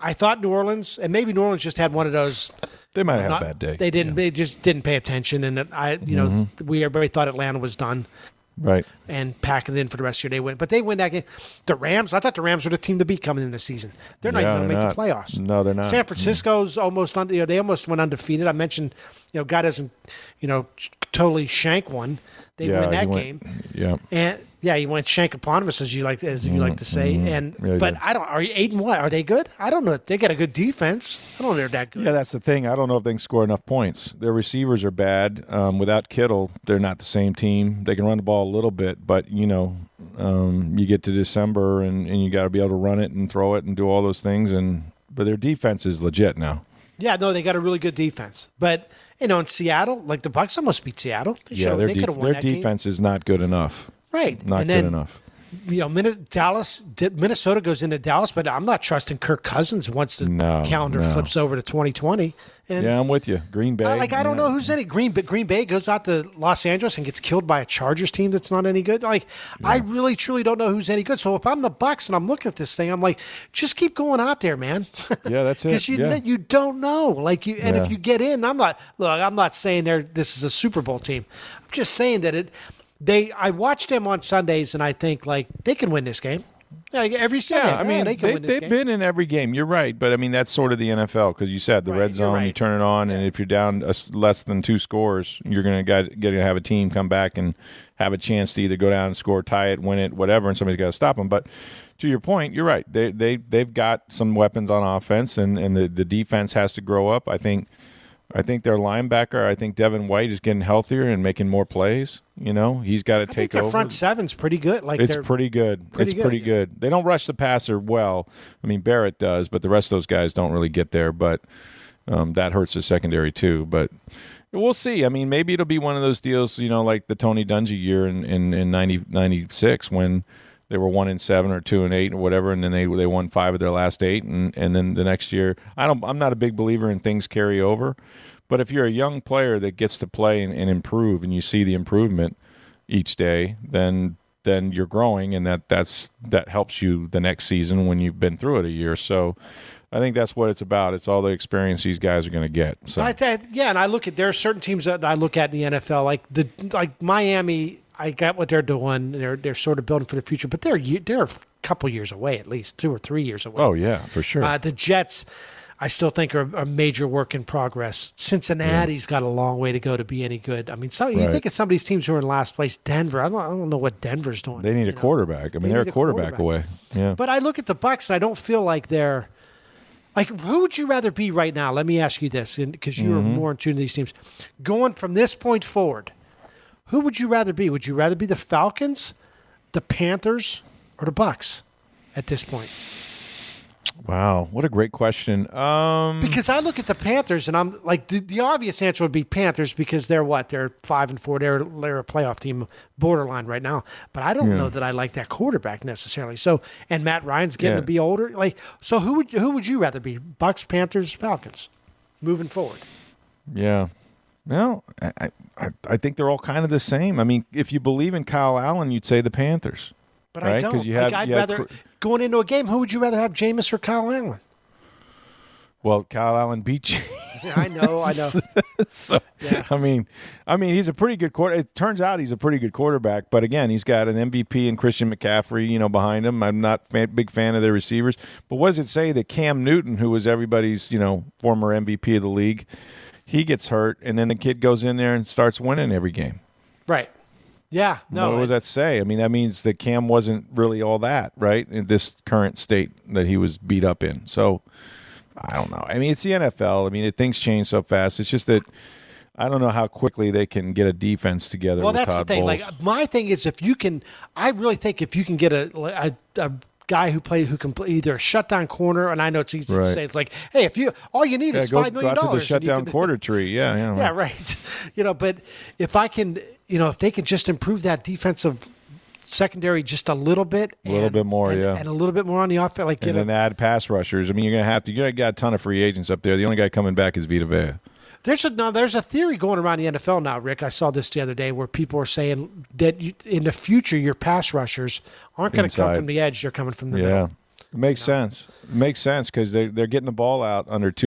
[SPEAKER 2] I thought New Orleans and maybe New Orleans just had one of those.
[SPEAKER 1] they might have
[SPEAKER 2] not-
[SPEAKER 1] a bad day.
[SPEAKER 2] They didn't. They just didn't pay attention, and I, you know,
[SPEAKER 1] Mm-hmm.
[SPEAKER 2] we everybody thought Atlanta was done
[SPEAKER 1] right.
[SPEAKER 2] and packing it in for the rest of your day. Win, but they win that game. The Rams. I thought the Rams were the team to beat coming in the season. They're not
[SPEAKER 1] Yeah,
[SPEAKER 2] even going to make the playoffs.
[SPEAKER 1] No, they're not.
[SPEAKER 2] San Francisco's almost on. You know, they almost went undefeated. I mentioned, you know, Gould doesn't, you know, totally shank one. They
[SPEAKER 1] yeah,
[SPEAKER 2] win that
[SPEAKER 1] went-
[SPEAKER 2] game.
[SPEAKER 1] Yeah.
[SPEAKER 2] And yeah, you went shank eponymous as you like as you like to say. And
[SPEAKER 1] Mm-hmm. He
[SPEAKER 2] but. I don't. Are you eight and what? Are they good? I don't know. They got a good defense. I don't know if they're that good.
[SPEAKER 1] Yeah, that's the thing. I don't know if they can score enough points. Their receivers are bad. Um, without Kittle, they're not the same team. They can run the ball a little bit, but you know, um, you get to December and, and you got to be able to run it and throw it and do all those things. And but their defense is legit now.
[SPEAKER 2] Yeah, no, they got a really good defense. But you know, in Seattle, like the Bucks almost beat Seattle. They
[SPEAKER 1] Yeah, their
[SPEAKER 2] they
[SPEAKER 1] de-
[SPEAKER 2] could have won
[SPEAKER 1] their
[SPEAKER 2] that game.
[SPEAKER 1] defense is not good enough.
[SPEAKER 2] Right?
[SPEAKER 1] Not
[SPEAKER 2] and
[SPEAKER 1] good
[SPEAKER 2] then,
[SPEAKER 1] enough.
[SPEAKER 2] You know, Min- Dallas, Minnesota goes into Dallas, but I'm not trusting Kirk Cousins once the
[SPEAKER 1] No,
[SPEAKER 2] calendar
[SPEAKER 1] no.
[SPEAKER 2] flips over to 2020. And
[SPEAKER 1] Yeah, I'm with you. Green Bay.
[SPEAKER 2] I, like I don't
[SPEAKER 1] yeah.
[SPEAKER 2] know who's any Green, but Green Bay goes out to Los Angeles and gets killed by a Chargers team that's not any good. Like I really truly don't know who's any good. So if I'm the Bucks and I'm looking at this thing, I'm like, just keep going out there, man.
[SPEAKER 1] Yeah, that's it.
[SPEAKER 2] Because you
[SPEAKER 1] Yeah.
[SPEAKER 2] you don't know. Like you, and if you get in, I'm not look. I'm not saying they're this is a Super Bowl team. I'm just saying that it. They I watch them on Sundays and I think like they can win this game. Like every Sunday,
[SPEAKER 1] Yeah, I mean,
[SPEAKER 2] they
[SPEAKER 1] they
[SPEAKER 2] can win this
[SPEAKER 1] have been in every game. You're right, but I mean that's sort of the NFL because you said the
[SPEAKER 2] Right,
[SPEAKER 1] red zone. You turn it on, and if you're down a less than two scores, you're gonna get, get to have a team come back and have a chance to either go down and score, tie it, win it, whatever, and somebody's got to stop them. But to your point, you're right. They they they've got some weapons on offense, and and the the defense has to grow up. I think. I think their linebacker. I think Devin White is getting healthier and making more plays. You know, he's got to
[SPEAKER 2] I
[SPEAKER 1] take
[SPEAKER 2] think their
[SPEAKER 1] over.
[SPEAKER 2] front seven's pretty good. Like
[SPEAKER 1] It's pretty good.
[SPEAKER 2] pretty
[SPEAKER 1] it's
[SPEAKER 2] good,
[SPEAKER 1] pretty
[SPEAKER 2] yeah.
[SPEAKER 1] good. They don't rush the passer well. I mean, Barrett does, but the rest of those guys don't really get there. But um, that hurts the secondary too. But we'll see. I mean, maybe it'll be one of those deals, you know, like the Tony Dungy year in in, in 90, 96 when they were one in seven or two and eight or whatever, and then they they won five of their last eight, and and then the next year, I don't. I'm not a big believer in things carry over, but if you're a young player that gets to play and, and improve, and you see the improvement each day, then then you're growing, and that that's that helps you the next season when you've been through it a year. So. I think that's what it's about. It's all the experience these guys are going to get. So
[SPEAKER 2] I th- yeah, and I look at there are certain teams that I look at in the NFL, like the like Miami. I got what they're doing. They're they're sort of building for the future, but they're they're a couple years away, at least two or three years away.
[SPEAKER 1] oh yeah, for sure.
[SPEAKER 2] Uh, the Jets, I still think are a major work in progress. Cincinnati's got a long way to go to be any good. I mean, so you
[SPEAKER 1] Right.
[SPEAKER 2] think of some of these teams who are in last place. Denver, I don't, I don't know what Denver's doing.
[SPEAKER 1] They need a
[SPEAKER 2] know?
[SPEAKER 1] quarterback. I mean,
[SPEAKER 2] They
[SPEAKER 1] are a quarterback,
[SPEAKER 2] quarterback.
[SPEAKER 1] away. Yeah.
[SPEAKER 2] But I look at the Bucks and I don't feel like they're like who would you rather be right now? Let me ask you this, because you're
[SPEAKER 1] Mm-hmm.
[SPEAKER 2] more in tune to these teams. Going from this point forward, who would you rather be? Would you rather be the Falcons, the Panthers, or the Bucks at this point?
[SPEAKER 1] wow, what a great question. Um,
[SPEAKER 2] Because I look at the Panthers and I'm like the, the obvious answer would be Panthers because they're what they're five and four they're they're a playoff team borderline right now. But I don't know that I like that quarterback necessarily. So and Matt Ryan's getting
[SPEAKER 1] Yeah.
[SPEAKER 2] to be older. Like so, who would who would you rather be? Bucks, Panthers, Falcons, moving forward.
[SPEAKER 1] yeah. No, I, I, I think they're all kind of the same. I mean, if you believe in Kyle Allen, you'd say the Panthers.
[SPEAKER 2] But I don't.
[SPEAKER 1] you
[SPEAKER 2] like I'd
[SPEAKER 1] you
[SPEAKER 2] rather
[SPEAKER 1] Cr-
[SPEAKER 2] going into a game. Who would you rather have, Jameis or Kyle Allen?
[SPEAKER 1] Well, Kyle Allen beat you.
[SPEAKER 2] Yeah, I know, I know.
[SPEAKER 1] so I mean, I mean, he's a pretty good quarter. It turns out he's a pretty good quarterback, but again, he's got an MVP and Christian McCaffrey, you know, behind him. I'm not a big fan of their receivers, but what does it say that Cam Newton, who was everybody's, you know, former MVP of the league, he gets hurt, and then the kid goes in there and starts winning every game.
[SPEAKER 2] Right. Yeah. No.
[SPEAKER 1] what does that say? I mean, that means that Cam wasn't really all that, right? In this current state that he was beat up in. So I don't know. I mean, it's the NFL. I mean, it, things change so fast. It's just that I don't know how quickly they can get a defense together.
[SPEAKER 2] Well, that's
[SPEAKER 1] Todd
[SPEAKER 2] the thing.
[SPEAKER 1] Bowles.
[SPEAKER 2] Like my thing is, if you can, I really think if you can get a a, a guy who play who can play either a shutdown corner, and I know it's easy
[SPEAKER 1] Right.
[SPEAKER 2] to say. It's like, hey, if you all you need
[SPEAKER 1] Yeah,
[SPEAKER 2] is
[SPEAKER 1] go,
[SPEAKER 2] five million
[SPEAKER 1] to the
[SPEAKER 2] dollars, and
[SPEAKER 1] shutdown
[SPEAKER 2] can-
[SPEAKER 1] quarter tree. Yeah, yeah.
[SPEAKER 2] Yeah, right. You know, but if I can, you know, if they can just improve that defensive secondary just a little bit,
[SPEAKER 1] A little bit more,
[SPEAKER 2] and-
[SPEAKER 1] yeah.
[SPEAKER 2] and a little bit more on the offense, like
[SPEAKER 1] And
[SPEAKER 2] get
[SPEAKER 1] then add pass rushers. I mean, you're gonna have to. You got a ton of free agents up there. The only guy coming back is Vita Vea.
[SPEAKER 2] There's a now there's a theory going around the NFL now, Rick. I saw this the other day where people are saying that you, in the future your pass rushers aren't going to come from the edge; they're coming from the
[SPEAKER 1] Yeah,
[SPEAKER 2] middle.
[SPEAKER 1] it makes sense. It makes sense because they they're getting the ball out under two.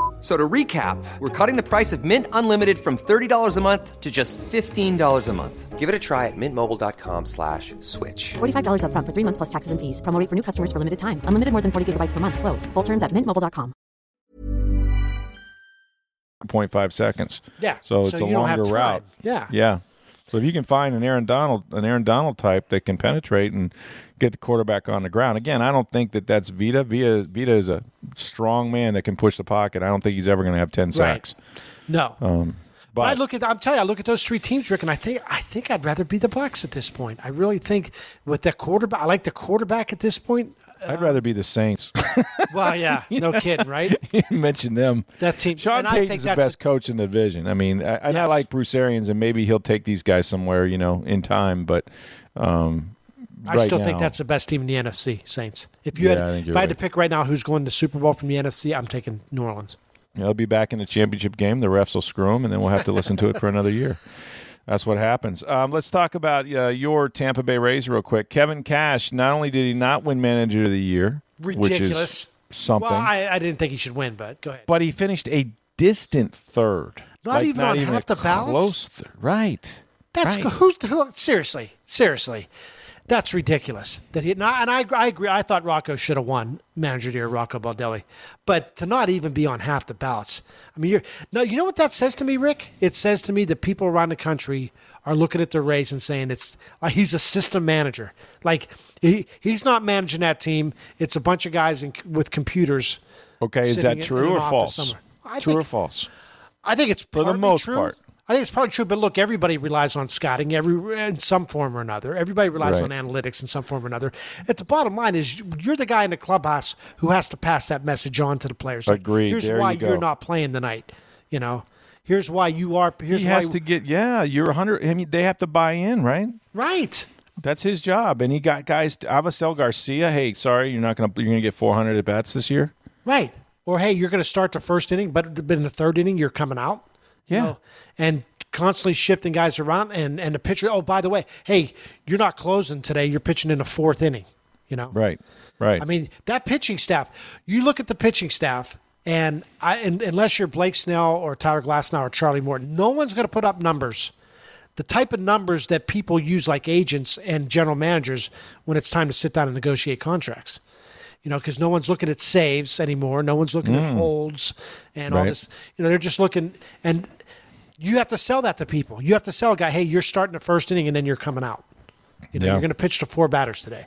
[SPEAKER 3] F- So to recap, we're cutting the price of Mint Unlimited from $30 a month to just $15 a month. Give it a try at mintmobile.com slash switch.
[SPEAKER 4] $45 upfront for three months plus taxes and fees. Promo rate for new customers for limited time. Unlimited more than 40 gigabytes per month. Slows. Full terms at mintmobile.com.
[SPEAKER 1] 0.5 seconds.
[SPEAKER 2] Yeah,
[SPEAKER 1] So
[SPEAKER 2] so
[SPEAKER 1] it's a
[SPEAKER 2] you don't have
[SPEAKER 1] longer route.
[SPEAKER 2] Yeah.
[SPEAKER 1] Yeah. So if you can find an Aaron Donald, an Aaron Donald type that can penetrate and get the quarterback on the ground. Again, I don't think that that's Vita. Vita, Vita is a strong man that can push the pocket. I don't think he's ever going to have 10 sacks.
[SPEAKER 2] No.
[SPEAKER 1] Um,
[SPEAKER 2] But I look at I'm telling you, I look at those three teams, Rick, and I think I think I'd rather be the Bucks at this point. I really think with that quarterback, I like the quarterback at this point.
[SPEAKER 1] I'd rather be the Saints.
[SPEAKER 2] Well, yeah, no kidding, right?
[SPEAKER 1] you mentioned them.
[SPEAKER 2] That team-
[SPEAKER 1] Sean
[SPEAKER 2] and I
[SPEAKER 1] Payton's the best
[SPEAKER 2] the-
[SPEAKER 1] coach in the division. I mean, I, and I like Bruce Arians, and maybe he'll take these guys somewhere, you know, in time. But um,
[SPEAKER 2] I
[SPEAKER 1] right
[SPEAKER 2] still
[SPEAKER 1] now,
[SPEAKER 2] think that's the best team in the NFC, Saints. If you
[SPEAKER 1] Yeah,
[SPEAKER 2] had, if I had to pick right now who's going to Super Bowl from the NFC, I'm taking New Orleans.
[SPEAKER 1] They'll be back in the championship game. The refs will screw them, and then we'll have to listen to it for another year. That's what happens. Um, let's talk about uh, your Tampa Bay Rays real quick. Kevin Cash. Not only did he not win Manager of the Year,
[SPEAKER 2] Ridiculous.
[SPEAKER 1] which is something,
[SPEAKER 2] Well, I, I didn't think he should win, but go ahead.
[SPEAKER 1] but he finished a distant third.
[SPEAKER 2] Not even on half
[SPEAKER 1] a
[SPEAKER 2] the ballots?
[SPEAKER 1] Close third. Right.
[SPEAKER 2] That's
[SPEAKER 1] right.
[SPEAKER 2] who, who seriously, seriously. That's ridiculous. That he not, and I, I agree. I thought Rocco should have won manager of the year, Rocco Baldelli, but to not even be on half the ballots. I mean, you're no. You know what that says to me, Rick? It says to me that people around the country are looking at the Rays and saying it's like he's a system manager. Like he, he's not managing that team. It's a bunch of guys in, with computers.
[SPEAKER 1] Okay, is that true or false?
[SPEAKER 2] I
[SPEAKER 1] True
[SPEAKER 2] think-
[SPEAKER 1] or false?
[SPEAKER 2] I think it's
[SPEAKER 1] For the most
[SPEAKER 2] true.
[SPEAKER 1] part.
[SPEAKER 2] I think it's probably true, but look, everybody relies on scouting every in some form or another. Everybody relies
[SPEAKER 1] Right.
[SPEAKER 2] on analytics in some form or another. At the bottom line is you're the guy in the clubhouse who has to pass that message on to the players. Like,
[SPEAKER 1] Agreed.
[SPEAKER 2] Here's
[SPEAKER 1] There
[SPEAKER 2] why
[SPEAKER 1] you
[SPEAKER 2] are not playing tonight. You know, here's why you are. Here's why
[SPEAKER 1] he
[SPEAKER 2] why
[SPEAKER 1] has to get. Yeah, you're hundred. I mean, they have to buy in, right?
[SPEAKER 2] right.
[SPEAKER 1] That's his job, and he got guys. Avisail Garcia. Hey, sorry, you're not gonna. You're gonna get 400 at bats this year.
[SPEAKER 2] Right. Or hey, you're going to start the first inning, but but in the third inning you're coming out. You
[SPEAKER 1] Yeah.
[SPEAKER 2] know, and constantly shifting guys around and and the pitcher. Oh, by the way, hey, you're not closing today. You're pitching in the fourth inning. You know.
[SPEAKER 1] Right. Right.
[SPEAKER 2] I mean, that pitching staff. You look at the pitching staff, and I and, unless you're Blake Snell or Tyler Glasnow or Charlie Morton, no one's going to put up numbers. The type of numbers that people use, like agents and general managers, when it's time to sit down and negotiate contracts. You know, because no one's looking at saves anymore. No one's looking at mm. holds and all this. You know, they're just looking and you have to sell that to people. You have to sell a guy, hey, you're starting the first inning and then you're coming out. You know,
[SPEAKER 1] Yeah.
[SPEAKER 2] you're going to pitch to four batters today.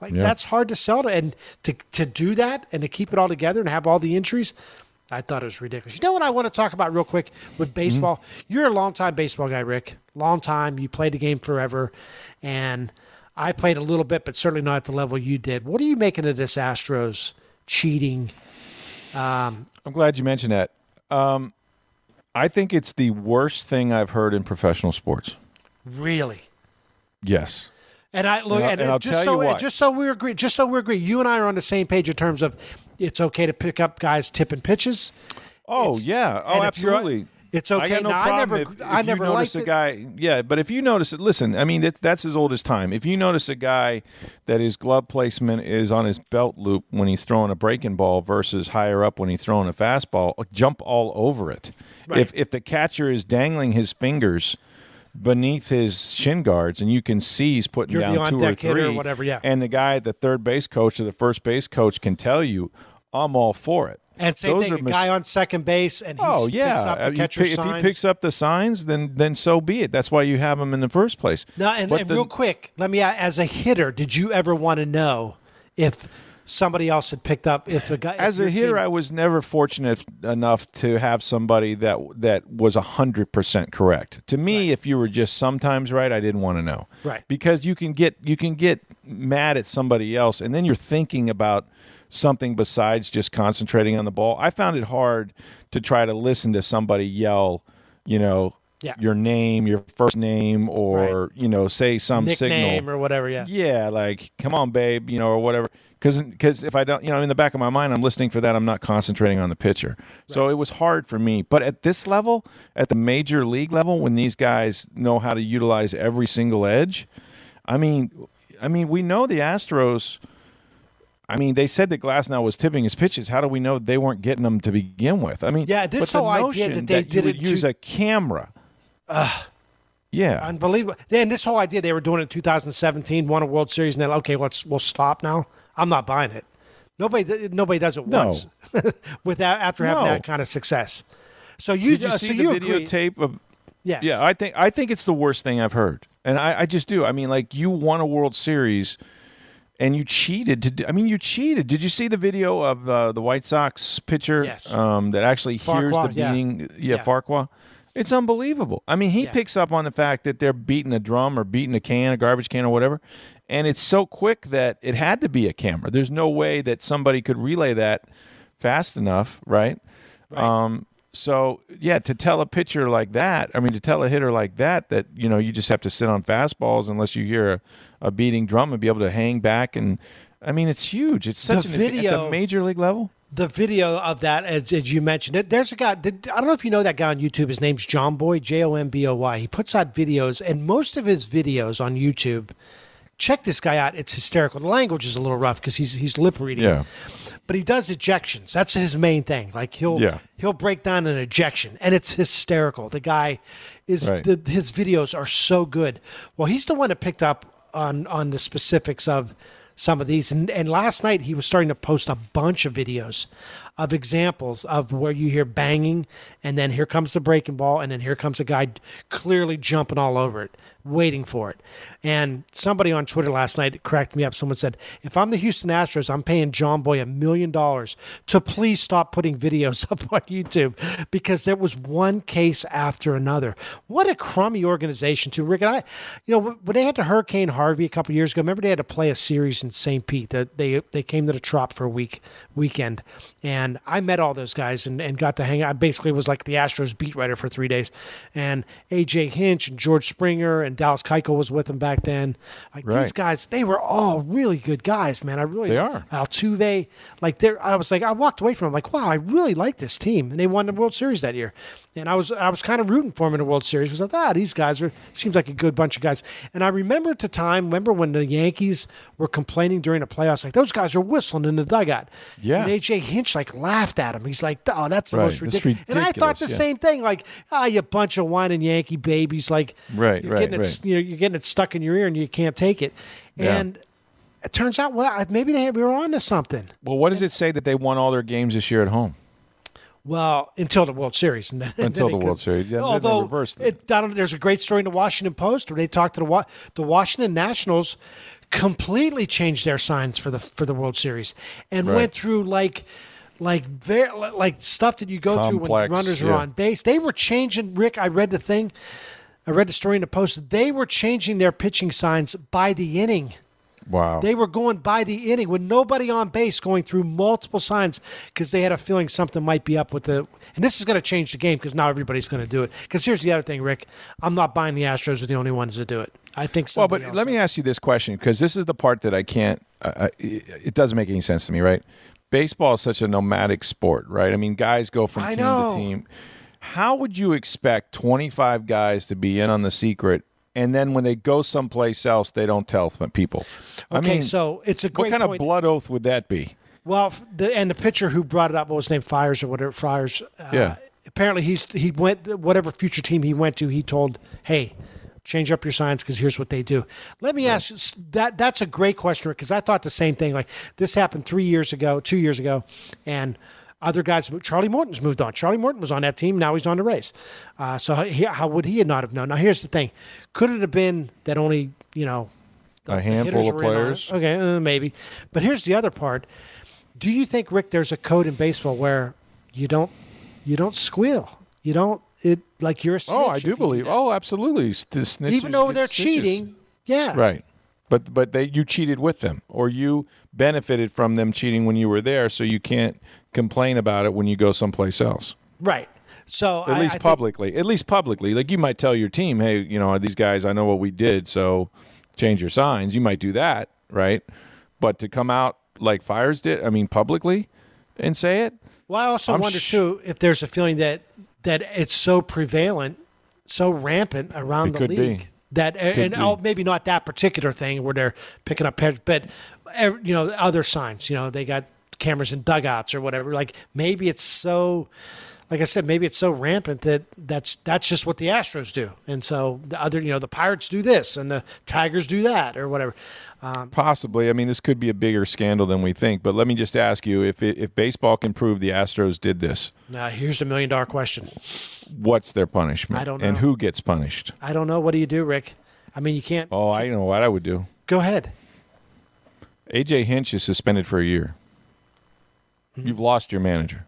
[SPEAKER 2] Like
[SPEAKER 1] Yeah.
[SPEAKER 2] that's hard to sell to, and to to do that and to keep it all together and have all the entries. I thought it was ridiculous. You know what I want to talk about real quick with baseball? You're a longtime baseball guy, Rick. Long time. You played the game forever, and I played a little bit, but certainly not at the level you did. What are you making of this Astros cheating?
[SPEAKER 1] Um, I'm glad you mentioned that. Um, I think it's the worst thing I've heard in professional sports.
[SPEAKER 2] Really?
[SPEAKER 1] Yes.
[SPEAKER 2] And I look,
[SPEAKER 1] And I'll-
[SPEAKER 2] and,
[SPEAKER 1] and I'll
[SPEAKER 2] just
[SPEAKER 1] tell
[SPEAKER 2] so
[SPEAKER 1] you why.
[SPEAKER 2] just so we agree, just so we agree, you and I are on the same page in terms of it's okay to pick up guys tipping pitches.
[SPEAKER 1] Oh
[SPEAKER 2] It's-
[SPEAKER 1] yeah. Oh,
[SPEAKER 2] and if you're-
[SPEAKER 1] absolutely.
[SPEAKER 2] It's
[SPEAKER 1] I
[SPEAKER 2] okay.
[SPEAKER 1] got no
[SPEAKER 2] Now, I never-
[SPEAKER 1] if, if
[SPEAKER 2] I
[SPEAKER 1] you
[SPEAKER 2] never
[SPEAKER 1] notice a
[SPEAKER 2] it.
[SPEAKER 1] guy. Yeah, but if you notice it, listen. I mean, that's that's as old as time. If you notice a guy that his glove placement is on his belt loop when he's throwing a breaking ball versus higher up when he's throwing a fastball, uh, jump all over it. If if the catcher is dangling his fingers beneath his shin guards and you can see he's putting
[SPEAKER 2] You're
[SPEAKER 1] down two or
[SPEAKER 2] on-deck or
[SPEAKER 1] three,
[SPEAKER 2] whatever, yeah.
[SPEAKER 1] and the guy, the third base coach or the first base coach can tell you, I'm all for it.
[SPEAKER 2] And same
[SPEAKER 1] Those
[SPEAKER 2] thing, a
[SPEAKER 1] mis-
[SPEAKER 2] guy on second base, and he
[SPEAKER 1] Oh
[SPEAKER 2] picks
[SPEAKER 1] yeah,
[SPEAKER 2] up
[SPEAKER 1] Uh,
[SPEAKER 2] the
[SPEAKER 1] you
[SPEAKER 2] catcher
[SPEAKER 1] pick- if he picks up the signs, then then so be it. That's why you have him in the first place.
[SPEAKER 2] No, and, and
[SPEAKER 1] the-
[SPEAKER 2] real quick, let me as a hitter, did you ever want to know if somebody else had picked up if the guy
[SPEAKER 1] as a hitter,
[SPEAKER 2] team-
[SPEAKER 1] I was never fortunate enough to have somebody that that was hundred percent correct. To me, if you were just sometimes right, I didn't want to know.
[SPEAKER 2] Right.
[SPEAKER 1] Because you can get you can get mad at somebody else, and then you're thinking about something besides just concentrating on the ball. I found it hard to try to listen to somebody yell, you know.
[SPEAKER 2] Yeah.
[SPEAKER 1] Your name, your first name, or you know, say some
[SPEAKER 2] nickname
[SPEAKER 1] signal
[SPEAKER 2] or whatever. Yeah.
[SPEAKER 1] yeah, like come on, babe, you know, or whatever. Because if I don't, you know, in the back of my mind, I'm listening for that. I'm not concentrating on the pitcher. So it was hard for me. But at this level, at the major league level, when these guys know how to utilize every single edge, I mean, I mean, we know the Astros. I mean, they said that Glasnow was tipping his pitches. How do we know they weren't getting them to begin with? I mean,
[SPEAKER 2] Yeah, this
[SPEAKER 1] the
[SPEAKER 2] whole idea that they
[SPEAKER 1] you
[SPEAKER 2] did it
[SPEAKER 1] use
[SPEAKER 2] to-
[SPEAKER 1] a camera. yeah,
[SPEAKER 2] Unbelievable. Then this whole idea they were doing it in 2017, won a World Series, and then okay, let's we'll stop now. I'm not buying it. Nobody nobody does it
[SPEAKER 1] No.
[SPEAKER 2] once without after having
[SPEAKER 1] No.
[SPEAKER 2] that kind of success. So you
[SPEAKER 1] Did you
[SPEAKER 2] uh,
[SPEAKER 1] see
[SPEAKER 2] so
[SPEAKER 1] the
[SPEAKER 2] you agree.
[SPEAKER 1] videotape of
[SPEAKER 2] Yes.
[SPEAKER 1] Yeah, I think I think it's the worst thing I've heard, and I, I just do. I mean, like you won a World Series, and you cheated. To do, I mean, you cheated. Did you see the video of uh, the White Sox pitcher
[SPEAKER 2] Yes.
[SPEAKER 1] um, that actually hears the
[SPEAKER 2] yeah.
[SPEAKER 1] beating? Yeah,
[SPEAKER 2] Yeah.
[SPEAKER 1] Farquhar. It's unbelievable. I mean, he
[SPEAKER 2] Yeah.
[SPEAKER 1] picks up on the fact that they're beating a drum or beating a can, a garbage can, or whatever, and it's so quick that it had to be a camera. There's no way that somebody could relay that fast enough, right? Um, so yeah, to tell a pitcher like that, I mean, to tell a hitter like that that you know you just have to sit on fastballs unless you hear a, a beating drum and be able to hang back and. I mean, it's huge. It's such
[SPEAKER 2] The
[SPEAKER 1] an adva- at the major league level.
[SPEAKER 2] the video of that, as, as you mentioned, it, there's a guy. I don't know if you know that guy on YouTube. His name's Jomboy, J O M B O Y. He puts out videos, and most of his videos on YouTube. Check this guy out; it's hysterical. The language is a little rough because he's he's lip reading.
[SPEAKER 1] Yeah.
[SPEAKER 2] but he does ejections. That's his main thing. Like he'll
[SPEAKER 1] Yeah.
[SPEAKER 2] he'll break down an ejection, and it's hysterical. The guy is
[SPEAKER 1] Right.
[SPEAKER 2] the, his videos are so good. Well, he's the one that picked up on on the specifics of some of these, and and last night he was starting to post a bunch of videos of examples of where you hear banging, and then here comes the breaking ball, and then here comes a guy clearly jumping all over it waiting for it. And somebody on Twitter last night cracked me up. Someone said, if I'm the Houston Astros, I'm paying Jomboy a million dollars to please stop putting videos up on YouTube because there was one case after another. What a crummy organization, too. Rick, and I, you know, when they had to Hurricane Harvey a couple years ago, remember they had to play a series in St. Pete that they they came to the Trop for a week weekend. And I met all those guys and, and got to hang out. I basically was like the Astros beat writer for three days. And AJ Hinch and George Springer and Dallas Keuchel was with them back then. Like these guys, they were all really good guys, man. I really
[SPEAKER 1] They are.
[SPEAKER 2] Altuve, like they're. I was like, I walked away from them like, wow, I really like this team, and they won the World Series that year. And I was I was kind of rooting for them in the World Series because I thought ah, these guys are seems like a good bunch of guys. And I remember at the time, remember when the Yankees were complaining during the playoffs, like those guys are whistling in the dugout.
[SPEAKER 1] Yeah.
[SPEAKER 2] And AJ Hinch like laughed at him. He's like, oh, that's the
[SPEAKER 1] Right,
[SPEAKER 2] most
[SPEAKER 1] that's
[SPEAKER 2] ridiculous. And I thought the
[SPEAKER 1] yeah.
[SPEAKER 2] same thing, like, ah, you bunch of whining Yankee babies, like,
[SPEAKER 1] Right,
[SPEAKER 2] you're
[SPEAKER 1] right,
[SPEAKER 2] getting it,
[SPEAKER 1] right.
[SPEAKER 2] you know, you're getting it stuck in your ear and you can't take it.
[SPEAKER 1] Yeah.
[SPEAKER 2] And it turns out, well, maybe they we were on to something.
[SPEAKER 1] Well, what does it say that they won all their games this year at home?
[SPEAKER 2] Well, until the World Series, and then,
[SPEAKER 1] Until
[SPEAKER 2] then
[SPEAKER 1] the World
[SPEAKER 2] could-
[SPEAKER 1] Series. Yeah,
[SPEAKER 2] although
[SPEAKER 1] it.
[SPEAKER 2] there's a great story in the Washington Post where they talked to the Wa- the Washington Nationals, completely changed their signs for the for the World Series, and
[SPEAKER 1] Right.
[SPEAKER 2] went through like. Like very like stuff that you go through when
[SPEAKER 1] Complex,
[SPEAKER 2] runners are on base. They were changing. Rick, I read the thing. I read the story in the post. They were changing their pitching signs by the inning.
[SPEAKER 1] Wow.
[SPEAKER 2] They were going by the inning with nobody on base, going through multiple signs because they had a feeling something might be up with the. And this is going to change the game because now everybody's going to do it. Because here's the other thing, Rick. I'm not buying the Astros are the only ones that do it. I think. So.
[SPEAKER 1] Well, but let me ask you this question because this is the part that I can't. Uh, it it doesn't make any sense to me, right? Baseball is such a nomadic sport, right? I mean, guys go from
[SPEAKER 2] I
[SPEAKER 1] team
[SPEAKER 2] know.
[SPEAKER 1] to team. How would you expect 25 guys to be in on the secret, and then when they go someplace else, they don't tell people? I
[SPEAKER 2] Okay,
[SPEAKER 1] mean,
[SPEAKER 2] so it's a great what
[SPEAKER 1] kind
[SPEAKER 2] point.
[SPEAKER 1] of blood oath would that be?
[SPEAKER 2] Well, the, and the pitcher who brought it up, what was his name, Fiers or whatever, Fiers. Uh,
[SPEAKER 1] Yeah.
[SPEAKER 2] Apparently, he's he went whatever future team he went to. He told, "Hey, change up your signs because here's what they do." Let me ask you that. That's a great question because I thought the same thing. Like this happened three years ago, two years ago, and Other guys, Charlie Morton's moved on. Charlie Morton was on that team. Now he's on the Rays. Uh, so he, how would he not have known? Now here's the thing: could it have been that only you know
[SPEAKER 1] A
[SPEAKER 2] the
[SPEAKER 1] handful of
[SPEAKER 2] were in on it?
[SPEAKER 1] players.
[SPEAKER 2] Okay, uh, maybe. But here's the other part. Do you think Rick? There's a code in baseball where you don't you don't squeal. You don't it like you're. A snitch.
[SPEAKER 1] Oh, I do believe. Oh, absolutely. Snitches
[SPEAKER 2] even though they're
[SPEAKER 1] stitches.
[SPEAKER 2] cheating. Yeah.
[SPEAKER 1] Right. But but they you cheated with them or you benefited from them cheating when you were there so you can't complain about it when you go someplace else.
[SPEAKER 2] Right. So
[SPEAKER 1] At
[SPEAKER 2] I-
[SPEAKER 1] least
[SPEAKER 2] I think-
[SPEAKER 1] publicly. At least publicly. Like you might tell your team, "Hey, you know, these guys, I know what we did, so change your signs." You might do that, right? But to come out like Fiers did, I mean publicly and say it?
[SPEAKER 2] Well, I also
[SPEAKER 1] I'm
[SPEAKER 2] wonder
[SPEAKER 1] sh-
[SPEAKER 2] too if there's a feeling that that it's so prevalent, so rampant around
[SPEAKER 1] It
[SPEAKER 2] the
[SPEAKER 1] could be.
[SPEAKER 2] league that and
[SPEAKER 1] be.
[SPEAKER 2] oh, maybe not that particular thing where they're picking up but eh, you know other signs. You know they got cameras in dugouts or whatever. Like maybe it's so. Like I said, maybe it's so rampant that that's that's just what the Astros do, and so the other, you know, the Pirates do this and the Tigers do that or whatever.
[SPEAKER 1] Um, Possibly. I mean, this could be a bigger scandal than we think. But let me just ask you: if it, if baseball can prove the Astros did this,
[SPEAKER 2] Now, here's the million dollar question:
[SPEAKER 1] what's their punishment?
[SPEAKER 2] I don't know.
[SPEAKER 1] And who gets punished?
[SPEAKER 2] I don't know. What do you do, Rick? I mean, you can't.
[SPEAKER 1] Oh, I know what I would do.
[SPEAKER 2] Go ahead.
[SPEAKER 1] AJ Hinch is suspended for a year.
[SPEAKER 2] Mm-hmm.
[SPEAKER 1] You've lost your manager.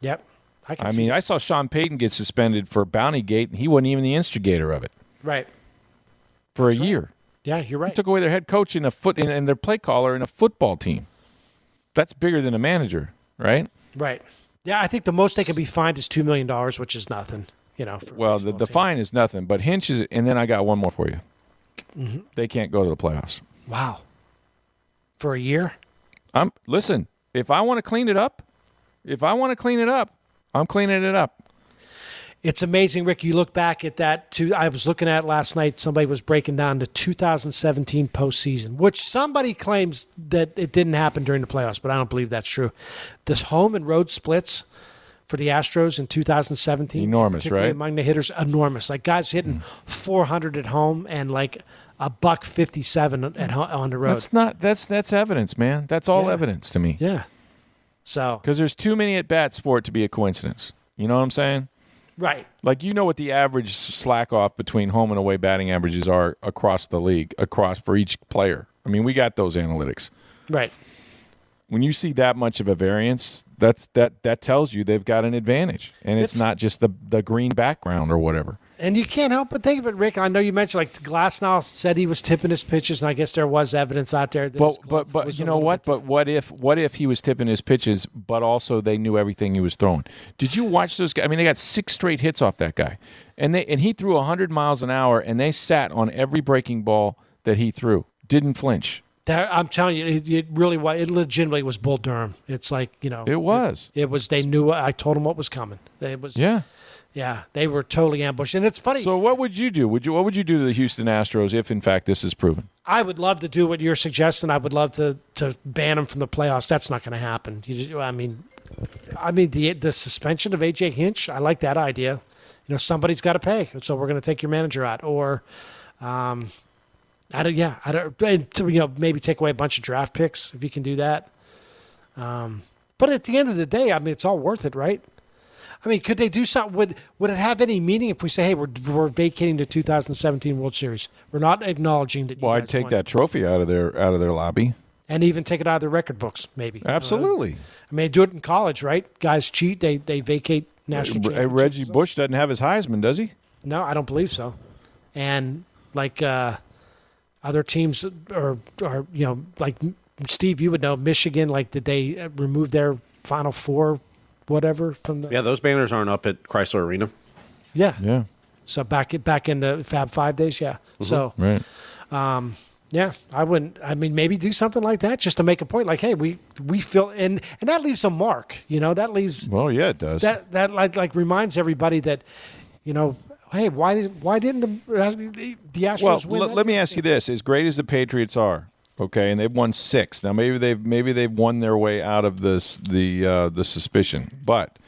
[SPEAKER 2] Yep. I can
[SPEAKER 1] I mean,
[SPEAKER 2] that.
[SPEAKER 1] I saw Sean Payton get suspended for Bounty Gate, and he wasn't even the instigator of it
[SPEAKER 2] right.
[SPEAKER 1] for a year.
[SPEAKER 2] Yeah, you're right.
[SPEAKER 1] Took away their head coach and a foot and, and their play caller in a football team. That's bigger than a manager, right?
[SPEAKER 2] right. Yeah, I think the most they can be fined is two million dollars, which is nothing. You know. For
[SPEAKER 1] Well, the, the
[SPEAKER 2] team.
[SPEAKER 1] fine is nothing, but Hinch is, and then I got one more for you.
[SPEAKER 2] Mm-hmm.
[SPEAKER 1] They can't go to the playoffs.
[SPEAKER 2] Wow. For a year.
[SPEAKER 1] I'm listen. If I want to clean it up, if I want to clean it up, I'm cleaning it up.
[SPEAKER 2] It's amazing, Rick. You look back at that. Too, I was looking at it last night. Somebody was breaking down the 2017 postseason, which somebody claims that it didn't happen during the playoffs, but I don't believe that's true. This home and road splits for the Astros in 2017,
[SPEAKER 1] Enormous, right?
[SPEAKER 2] Among the hitters, enormous. Like guys hitting mm. 400 at home and like a buck 57 at on the road.
[SPEAKER 1] That's not that's that's evidence, man. That's all
[SPEAKER 2] Yeah.
[SPEAKER 1] evidence to me.
[SPEAKER 2] yeah. So
[SPEAKER 1] Because there's too many at bats for it to be a coincidence. You know what I'm saying?
[SPEAKER 2] right.
[SPEAKER 1] Like you know what the average slack off between home and away batting averages are across the league, across for each player. I mean, we got those analytics.
[SPEAKER 2] Right.
[SPEAKER 1] When you see that much of a variance, that's that that tells you they've got an advantage, and it's,
[SPEAKER 2] It's-
[SPEAKER 1] not just the the green background or whatever.
[SPEAKER 2] And you can't help but think of it, Rick. I know you mentioned like Glasnow said he was tipping his pitches, and I guess there was evidence out there. That
[SPEAKER 1] But but but you know what? But what if what if he was tipping his pitches, but also they knew everything he was throwing? Did you watch those guys? I mean, they got six straight hits off that guy, and they and he threw hundred miles an hour, and they sat on every breaking ball that he threw, didn't flinch.
[SPEAKER 2] There, I'm telling you, it, it really was. It legitimately was Bull Durham. It's like you know,
[SPEAKER 1] It was.
[SPEAKER 2] It, was. They knew. I told them what was coming. It was.
[SPEAKER 1] Yeah.
[SPEAKER 2] Yeah. They were totally ambushed, and it's funny.
[SPEAKER 1] So what would you do? Would you what would you do to the Houston Astros if in fact this is proven?
[SPEAKER 2] I would love to do what you're suggesting. I would love to to ban them from the playoffs. That's not going to happen. You just, I mean, I mean the the suspension of AJ Hinch. I like that idea. You know, somebody's got to pay, so we're going to take your manager out, or, um, I don't. Yeah, I don't. you know, maybe take away a bunch of draft picks if you can do that. Um, but at the end of the day, I mean, it's all worth it, right? I mean, could they do something? Would would it have any meaning if we say, "Hey, we're we're vacating the 2017 World Series. We're not acknowledging that." you
[SPEAKER 1] Well, I'd take
[SPEAKER 2] won."
[SPEAKER 1] that trophy out of their out of their lobby.
[SPEAKER 2] and even take it out of the record books, maybe.
[SPEAKER 1] Absolutely.
[SPEAKER 2] I mean, do it in college, right? Guys cheat; they they vacate national.
[SPEAKER 1] Hey,
[SPEAKER 2] championships.
[SPEAKER 1] Reggie Bush doesn't have his Heisman, does he?
[SPEAKER 2] No, I don't believe so. And like uh, other teams, or or you know, like Steve, you would know Michigan. Like, did they uh, remove their Final Four, whatever, from the?
[SPEAKER 5] Yeah, those banners aren't up at Crisler Arena.
[SPEAKER 2] Yeah.
[SPEAKER 1] Yeah.
[SPEAKER 2] So back back in the Fab Five days, yeah. So
[SPEAKER 1] Right.
[SPEAKER 2] Um, yeah, I wouldn't. I mean, maybe do something like that just to make a point. Like, hey, we we feel and and that leaves a mark. You know, that leaves
[SPEAKER 1] Well, yeah, it does.
[SPEAKER 2] that that like like reminds everybody that, you know, hey, why did why didn't the, uh, the, the Astros
[SPEAKER 1] well,
[SPEAKER 2] win?
[SPEAKER 1] l- let me ask you this: as great as the Patriots are, okay, and they've won six. Now, maybe they've maybe they've won their way out of this the uh, the suspicion, but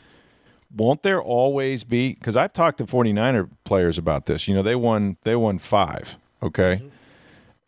[SPEAKER 1] won't there always be? Because I've talked to 49er players about this. You know, they won they won five, okay,
[SPEAKER 2] Mm-hmm.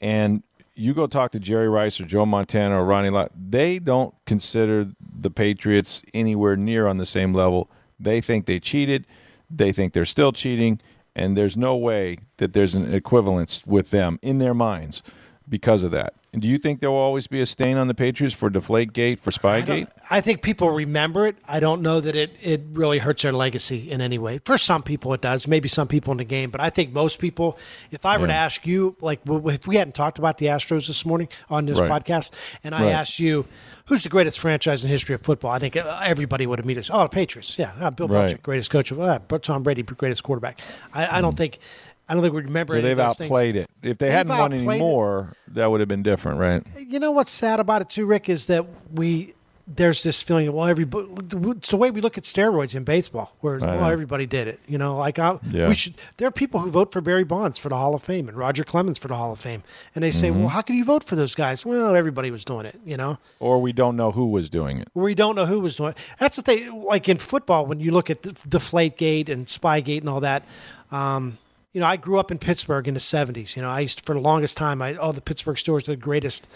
[SPEAKER 1] and you go talk to Jerry Rice or Joe Montana or Ronnie Lott, they don't consider the Patriots anywhere near on the same level. They think they cheated. They think they're still cheating, and there's no way that there's an equivalence with them in their minds because of that. And do you think there will always be a stain on the Patriots for Deflategate, for Spygate?
[SPEAKER 2] I think people remember it. I don't know that it, it really hurts their legacy in any way. For some people, it does. Maybe some people in the game, but I think most people. If I were to ask you, like, if we hadn't talked about the Astros this morning on this
[SPEAKER 1] Right.
[SPEAKER 2] podcast, and I
[SPEAKER 1] Right.
[SPEAKER 2] asked you. Who's the greatest franchise in the history of football? I think uh, everybody would have us. Oh, the Patriots. Yeah, uh, Bill
[SPEAKER 1] Right.
[SPEAKER 2] Belichick, greatest coach of uh, Tom Brady, greatest quarterback. I, I don't think, I don't think we remember.
[SPEAKER 1] So they've
[SPEAKER 2] those things.
[SPEAKER 1] outplayed it. If they
[SPEAKER 2] They've
[SPEAKER 1] hadn't won any
[SPEAKER 2] outplayed it.
[SPEAKER 1] more, that would have been different, right?
[SPEAKER 2] You know what's sad about it too, Rick, is that we there's this feeling. Well, everybody. It's the way we look at steroids in baseball, where well, everybody did it. You know, like I,
[SPEAKER 1] Yeah.
[SPEAKER 2] we should. There are people who vote for Barry Bonds for the Hall of Fame and Roger Clemens for the Hall of Fame, and they
[SPEAKER 1] Mm-hmm.
[SPEAKER 2] say, "Well, how can you vote for those guys?" Well, everybody was doing it. You know,
[SPEAKER 1] Or we don't know who was doing it.
[SPEAKER 2] we don't know who was doing it. That's the thing. Like in football, when you look at the Deflategate and Spygate and all that. Um, you know, I grew up in Pittsburgh in the '70s. You know, I used for the longest time. I oh, the Pittsburgh Steelers are the greatest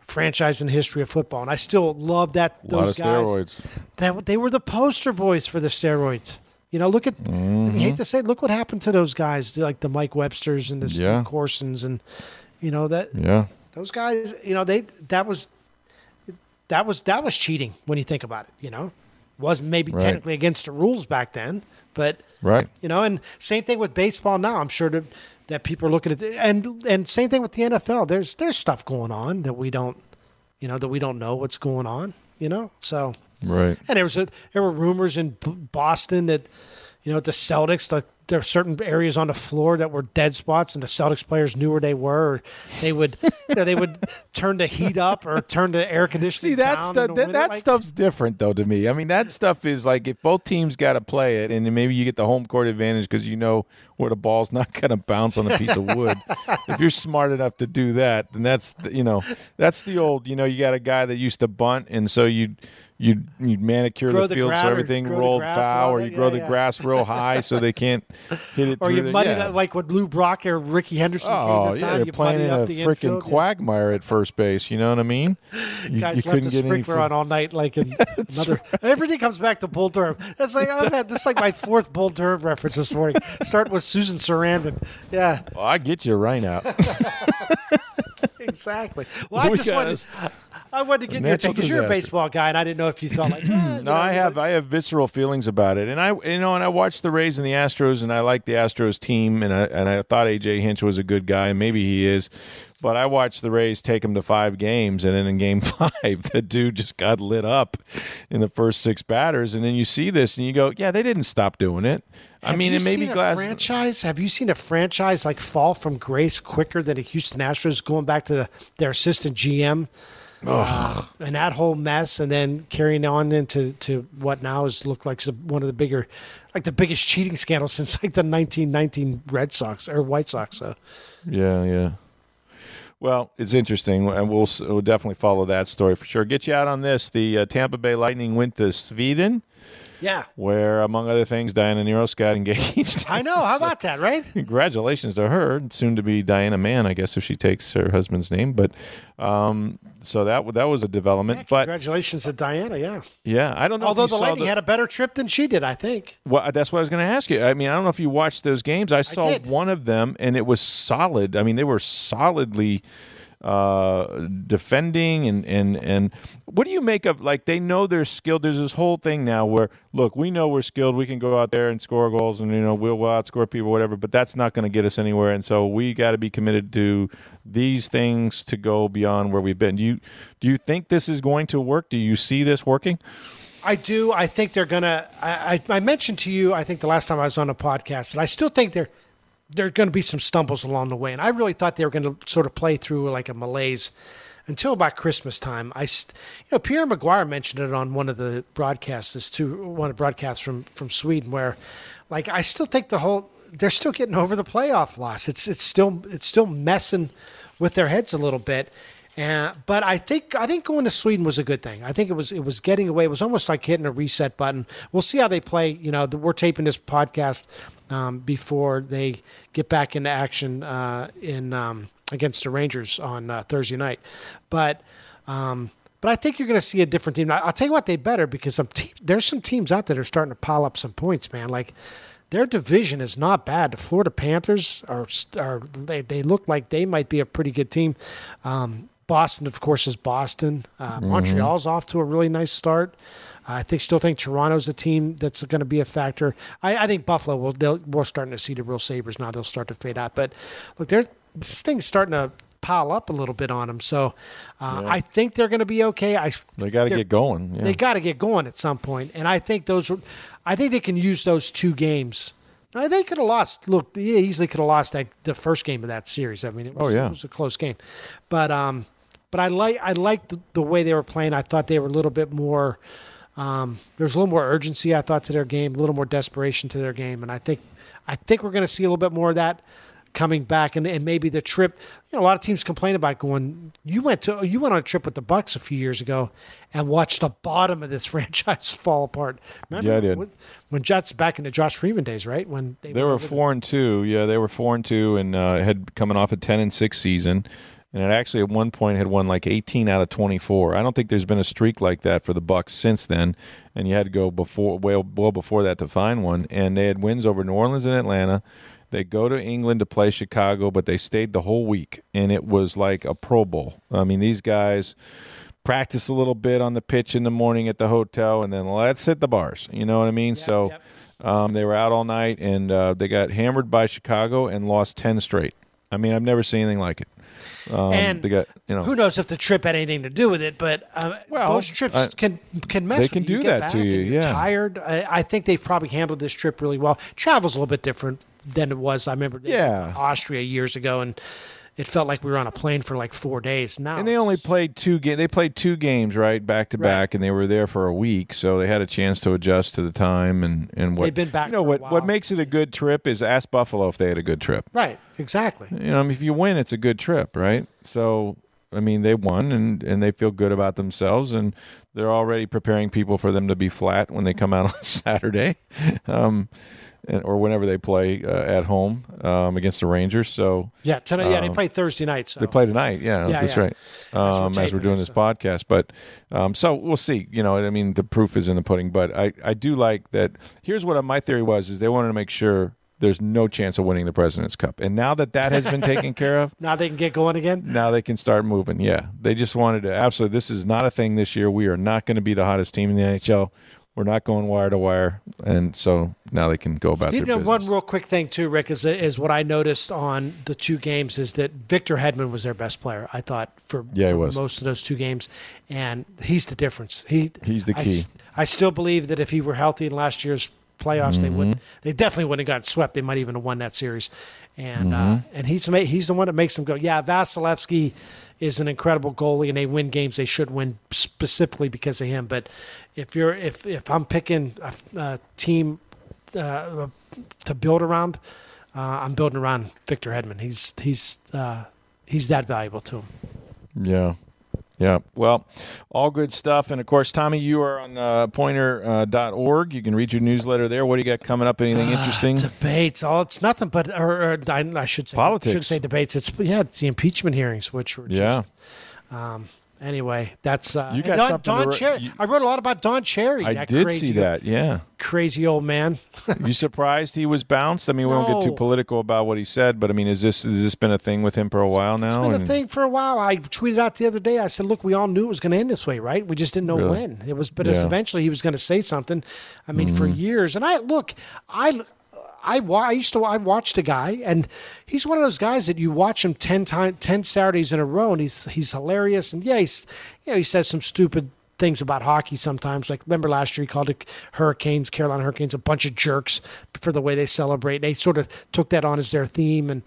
[SPEAKER 2] franchise in the history of football, and I still love that.
[SPEAKER 1] A lot
[SPEAKER 2] those
[SPEAKER 1] of
[SPEAKER 2] guys.
[SPEAKER 1] steroids.
[SPEAKER 2] That they were the poster boys for the steroids. You know, look at. I mean, mm-hmm. hate to say, look what happened to those guys, like the Mike Websters and the Steve
[SPEAKER 1] Yeah.
[SPEAKER 2] Coursons, and you know that
[SPEAKER 1] Yeah.
[SPEAKER 2] those guys. You know, they that was that was that was cheating when you think about it. You know, wasn't maybe
[SPEAKER 1] Right.
[SPEAKER 2] technically against the rules back then, but
[SPEAKER 1] Right.
[SPEAKER 2] you know, and same thing with baseball now. I'm sure that, that people are looking at and and same thing with the NFL. There's there's stuff going on that we don't, you know, that we don't know what's going on. You know, so
[SPEAKER 1] Right.
[SPEAKER 2] and there was a, there were rumors in Boston that, you know, the Celtics, like there were certain areas on the floor that were dead spots, and the Celtics players knew where they were. Or they would, you know, they would turn the heat up or turn the air conditioning
[SPEAKER 1] See that
[SPEAKER 2] down.
[SPEAKER 1] stuff.
[SPEAKER 2] the
[SPEAKER 1] That, that
[SPEAKER 2] Like,
[SPEAKER 1] stuff's different, though, to me. I mean, that stuff is like if both teams got to play it, and then maybe you get the home court advantage because you know where the ball's not going to bounce on a piece of wood. if you're smart enough to do that, then that's the- you know that's the old. You know, you got a guy that used to bunt, and so you. You you manicure
[SPEAKER 2] Grow
[SPEAKER 1] the
[SPEAKER 2] the
[SPEAKER 1] field so everything rolled foul, or you grow
[SPEAKER 2] Yeah,
[SPEAKER 1] the grass real high so they can't hit it.
[SPEAKER 2] or
[SPEAKER 1] through
[SPEAKER 2] you
[SPEAKER 1] the,
[SPEAKER 2] muddied
[SPEAKER 1] yeah.
[SPEAKER 2] it like when Lou Brock or Rickey Henderson
[SPEAKER 1] Oh
[SPEAKER 2] came to
[SPEAKER 1] yeah,
[SPEAKER 2] town.
[SPEAKER 1] they're
[SPEAKER 2] you
[SPEAKER 1] playing in a freaking quagmire at first base. You know what I mean? You,
[SPEAKER 2] Guys
[SPEAKER 1] you
[SPEAKER 2] left
[SPEAKER 1] couldn't
[SPEAKER 2] the
[SPEAKER 1] get any.
[SPEAKER 2] sprinkler on all night, like in another. Everything comes back to Bull Durham. That's like oh, I've had this is like my fourth Bull Durham reference this morning. Starting with Susan Sarandon. Yeah,
[SPEAKER 1] Well, I get you right out.
[SPEAKER 2] exactly. Well, I just wanted, I wanted to get your take because you're a baseball guy, and I didn't know if you thought like.
[SPEAKER 1] No, I have I have visceral feelings about it, and I you know, and I watched the Rays and the Astros, and I like the Astros team, and I and I thought AJ Hinch was a good guy, and maybe he is, but I watched the Rays take him to five games, and then in Game Five, the dude just got lit up in the first six batters, and then you see this, and you go, yeah, they didn't stop doing it. I mean, it may be
[SPEAKER 2] a
[SPEAKER 1] glass.
[SPEAKER 2] franchise. Have you seen a franchise like fall from grace quicker than the Houston Astros going back to the, their assistant GM? Uh, and that whole mess, and then carrying on into to what now is looked like one of the bigger, like the biggest cheating scandal since like the 1919 Red Sox or White Sox. So
[SPEAKER 1] Yeah, yeah. Well, it's interesting, and we'll, we'll definitely follow that story for sure. Get you out on this. The uh, Tampa Bay Lightning went to Sweden,
[SPEAKER 2] yeah,
[SPEAKER 1] where, among other things, Diana Nearhos got engaged.
[SPEAKER 2] I know. How about that, right?
[SPEAKER 1] Congratulations to her, soon to be Diana Mann, I guess, if she takes her husband's name. But um, so that that was a development. but
[SPEAKER 2] Congratulations to Diana. Yeah.
[SPEAKER 1] yeah, I don't know.
[SPEAKER 2] Although the
[SPEAKER 1] saw
[SPEAKER 2] Lightning had a better trip than she did, I think.
[SPEAKER 1] Well, that's what I was going to ask you. I mean, I don't know if you watched those games. I saw
[SPEAKER 2] did.
[SPEAKER 1] one of them, and it was solid. I mean, they were solidly uh, defending, and and and what do you make of like they know they're skilled? There's this whole thing now where look, we know we're skilled. We can go out there and score goals, and you know we'll, we'll outscore people, whatever. But that's not going to get us anywhere, and so we got to be committed to these things to go beyond where we've been. Do you do you think this is going to work? Do you see this working?
[SPEAKER 2] I do. I think they're gonna. I, I, I mentioned to you. I think the last time I was on a podcast, and I still think there there's going to be some stumbles along the way. And I really thought they were going to sort of play through like a malaise until about Christmas time. I, you know, Pierre McGuire mentioned it on one of the broadcasts too. One of broadcasts from from Sweden, where like I still think the whole they're still getting over the playoff loss. It's it's still it's still messing with their heads a little bit. Uh, but I think I think going to Sweden was a good thing. I think it was it was getting away. It was almost like hitting a reset button. We'll see how they play. You know, the, we're taping this podcast um, before they get back into action uh, in um, against the Rangers on uh, Thursday night. But um, but I think you're going to see a different team. I'll tell you what, they better because some te- there's some teams out there that are starting to pile up some points, man. Like their division is not bad. The Florida Panthers are are they, they look like they might be a pretty good team. Um, Boston, of course, is Boston. Uh, Montreal's off to a really nice start. I think still think Toronto's a team that's going to be a factor. I, I think Buffalo will they'll, we're starting to see the real Sabres now. They'll start to fade out. But look, there's this thing's starting to pile up a little bit on them. So uh, I think they're going to be okay. I
[SPEAKER 1] They got to get going. Yeah.
[SPEAKER 2] they got to get going at some point. point, and I think those. I think they can use those two games. Now, they could have lost. Look, they easily could have lost that the first game of that series. I mean, it was,
[SPEAKER 1] Oh, yeah.
[SPEAKER 2] it was a close game, but um, but I like I liked the, the way they were playing. I thought they were a little bit more. Um, there's a little more urgency, I thought, to their game, a little more desperation to their game, and I think I think we're going to see a little bit more of that coming back, and, and maybe the trip. You know, a lot of teams complain about going. You went to you went on a trip with the Bucks a few years ago, and watched the bottom of this franchise fall apart. Remember
[SPEAKER 1] Yeah, I did.
[SPEAKER 2] When, when Jets back in the Josh Freeman days, right? When
[SPEAKER 1] They
[SPEAKER 2] went
[SPEAKER 1] were four and two. Yeah, they were four and two, and uh, had coming off a ten and six season, and it actually at one point had won like eighteen out of twenty four. I don't think there's been a streak like that for the Bucks since then, and you had to go before well, well before that to find one. And they had wins over New Orleans and Atlanta. They go to England to play Chicago, but they stayed the whole week, and it was like a Pro Bowl. I mean, these guys practice a little bit on the pitch in the morning at the hotel, and then let's hit the bars. You know what I mean? so.
[SPEAKER 2] yep.
[SPEAKER 1] Um, they were out all night and uh, they got hammered by Chicago and lost ten straight. I mean, I've never seen anything like it. Um,
[SPEAKER 2] and
[SPEAKER 1] got you know
[SPEAKER 2] who knows if the trip had anything to do with it, but uh,
[SPEAKER 1] Well,
[SPEAKER 2] those trips
[SPEAKER 1] I-
[SPEAKER 2] can can mess.
[SPEAKER 1] they can do that to you, yeah.
[SPEAKER 2] Tired. I, I think they've probably handled this trip really well. Travel's a little bit different than it was. I remember
[SPEAKER 1] Yeah.
[SPEAKER 2] Austria years ago, and it felt like we were on a plane for like four days. Now
[SPEAKER 1] and they only played two games. They played two games right back to back, and they were there for a week, so they had a chance to adjust to the time and and what
[SPEAKER 2] They've been back
[SPEAKER 1] You know what what makes it a good trip is ask Buffalo if they had a good trip.
[SPEAKER 2] right. Exactly.
[SPEAKER 1] You know, I mean, if you win, it's a good trip, right? So, I mean, they won and and they feel good about themselves, and they're already preparing people for them to be flat when they come out on Saturday, um, or whenever they play uh, at home um, against the Rangers. So
[SPEAKER 2] Yeah. Tonight. Yeah. They
[SPEAKER 1] Um,
[SPEAKER 2] play Thursday night. So
[SPEAKER 1] they play tonight. Yeah,
[SPEAKER 2] Yeah,
[SPEAKER 1] that's
[SPEAKER 2] yeah.
[SPEAKER 1] right. Um, as we're doing this
[SPEAKER 2] so.
[SPEAKER 1] podcast, but um, so we'll see. You know, I mean, the proof is in the pudding. But I, I do like that. Here's what my theory was: is they wanted to make sure there's no chance of winning the President's Cup, and now that that has been taken care of,
[SPEAKER 2] now they can get going again.
[SPEAKER 1] now they can start moving. Yeah, they just wanted to absolutely. This is not a thing this year. We are not going to be the hottest team in the NHL. We're not going wire to wire, and so now they can go about
[SPEAKER 2] You know, one real quick thing too, Rick, is is what I noticed on the two games is that Victor Hedman was their best player. I thought for,
[SPEAKER 1] Yeah,
[SPEAKER 2] for most of those two games, and he's the difference. He
[SPEAKER 1] He's the
[SPEAKER 2] I
[SPEAKER 1] key.
[SPEAKER 2] s- I, still believe that if he were healthy in last year's playoffs, they would
[SPEAKER 1] Mm-hmm.
[SPEAKER 2] they definitely wouldn't have gotten swept. They might even have won that series. And uh,
[SPEAKER 1] Mm-hmm.
[SPEAKER 2] and he's he's the one that makes them go. Yeah, Vasilevskiy is an incredible goalie, and they win games they should win specifically because of him. But if you're if if I'm picking a, a team uh, to build around, uh, I'm building around Victor Hedman. He's he's uh, he's that valuable to him.
[SPEAKER 1] Yeah. Yeah. Well, all good stuff. And of course, Tommy, you are on uh, poynter.org. Uh, .org. you can read your newsletter there. What do you got coming up? Anything interesting?
[SPEAKER 2] Debates. Oh, it's nothing but or, or I, I should say
[SPEAKER 1] Politics.
[SPEAKER 2] Should say debates. It's yeah, it's the impeachment hearings, which were
[SPEAKER 1] Yeah.
[SPEAKER 2] just. Um, anyway, that's uh,
[SPEAKER 1] You got
[SPEAKER 2] Don,
[SPEAKER 1] something to
[SPEAKER 2] Don Cherry.
[SPEAKER 1] you-
[SPEAKER 2] I wrote a lot about Don Cherry.
[SPEAKER 1] I did
[SPEAKER 2] crazy,
[SPEAKER 1] see that. Yeah.
[SPEAKER 2] crazy old man.
[SPEAKER 1] you surprised he was bounced? I mean, we won't get too political about what he said, but I mean, is this has this been a thing with him for a while now?
[SPEAKER 2] It's been a thing for a while. I tweeted out the other day. I said, "Look, we all knew it was going to end this way, right? We just didn't know
[SPEAKER 1] Really?
[SPEAKER 2] when. It was, but
[SPEAKER 1] Yeah. Mm-hmm.
[SPEAKER 2] eventually he was going to say something. I mean, for years. And I look, I, I, I used to. I watched a guy, and he's one of those guys that you watch him ten times, ten Saturdays in a row, and he's he's hilarious. And yeah, he's, you know, he says some stupid things about hockey sometimes. Like remember last year he called it Hurricanes, Carolina Hurricanes, a bunch of jerks for the way they celebrate. And they sort of took that on as their theme, and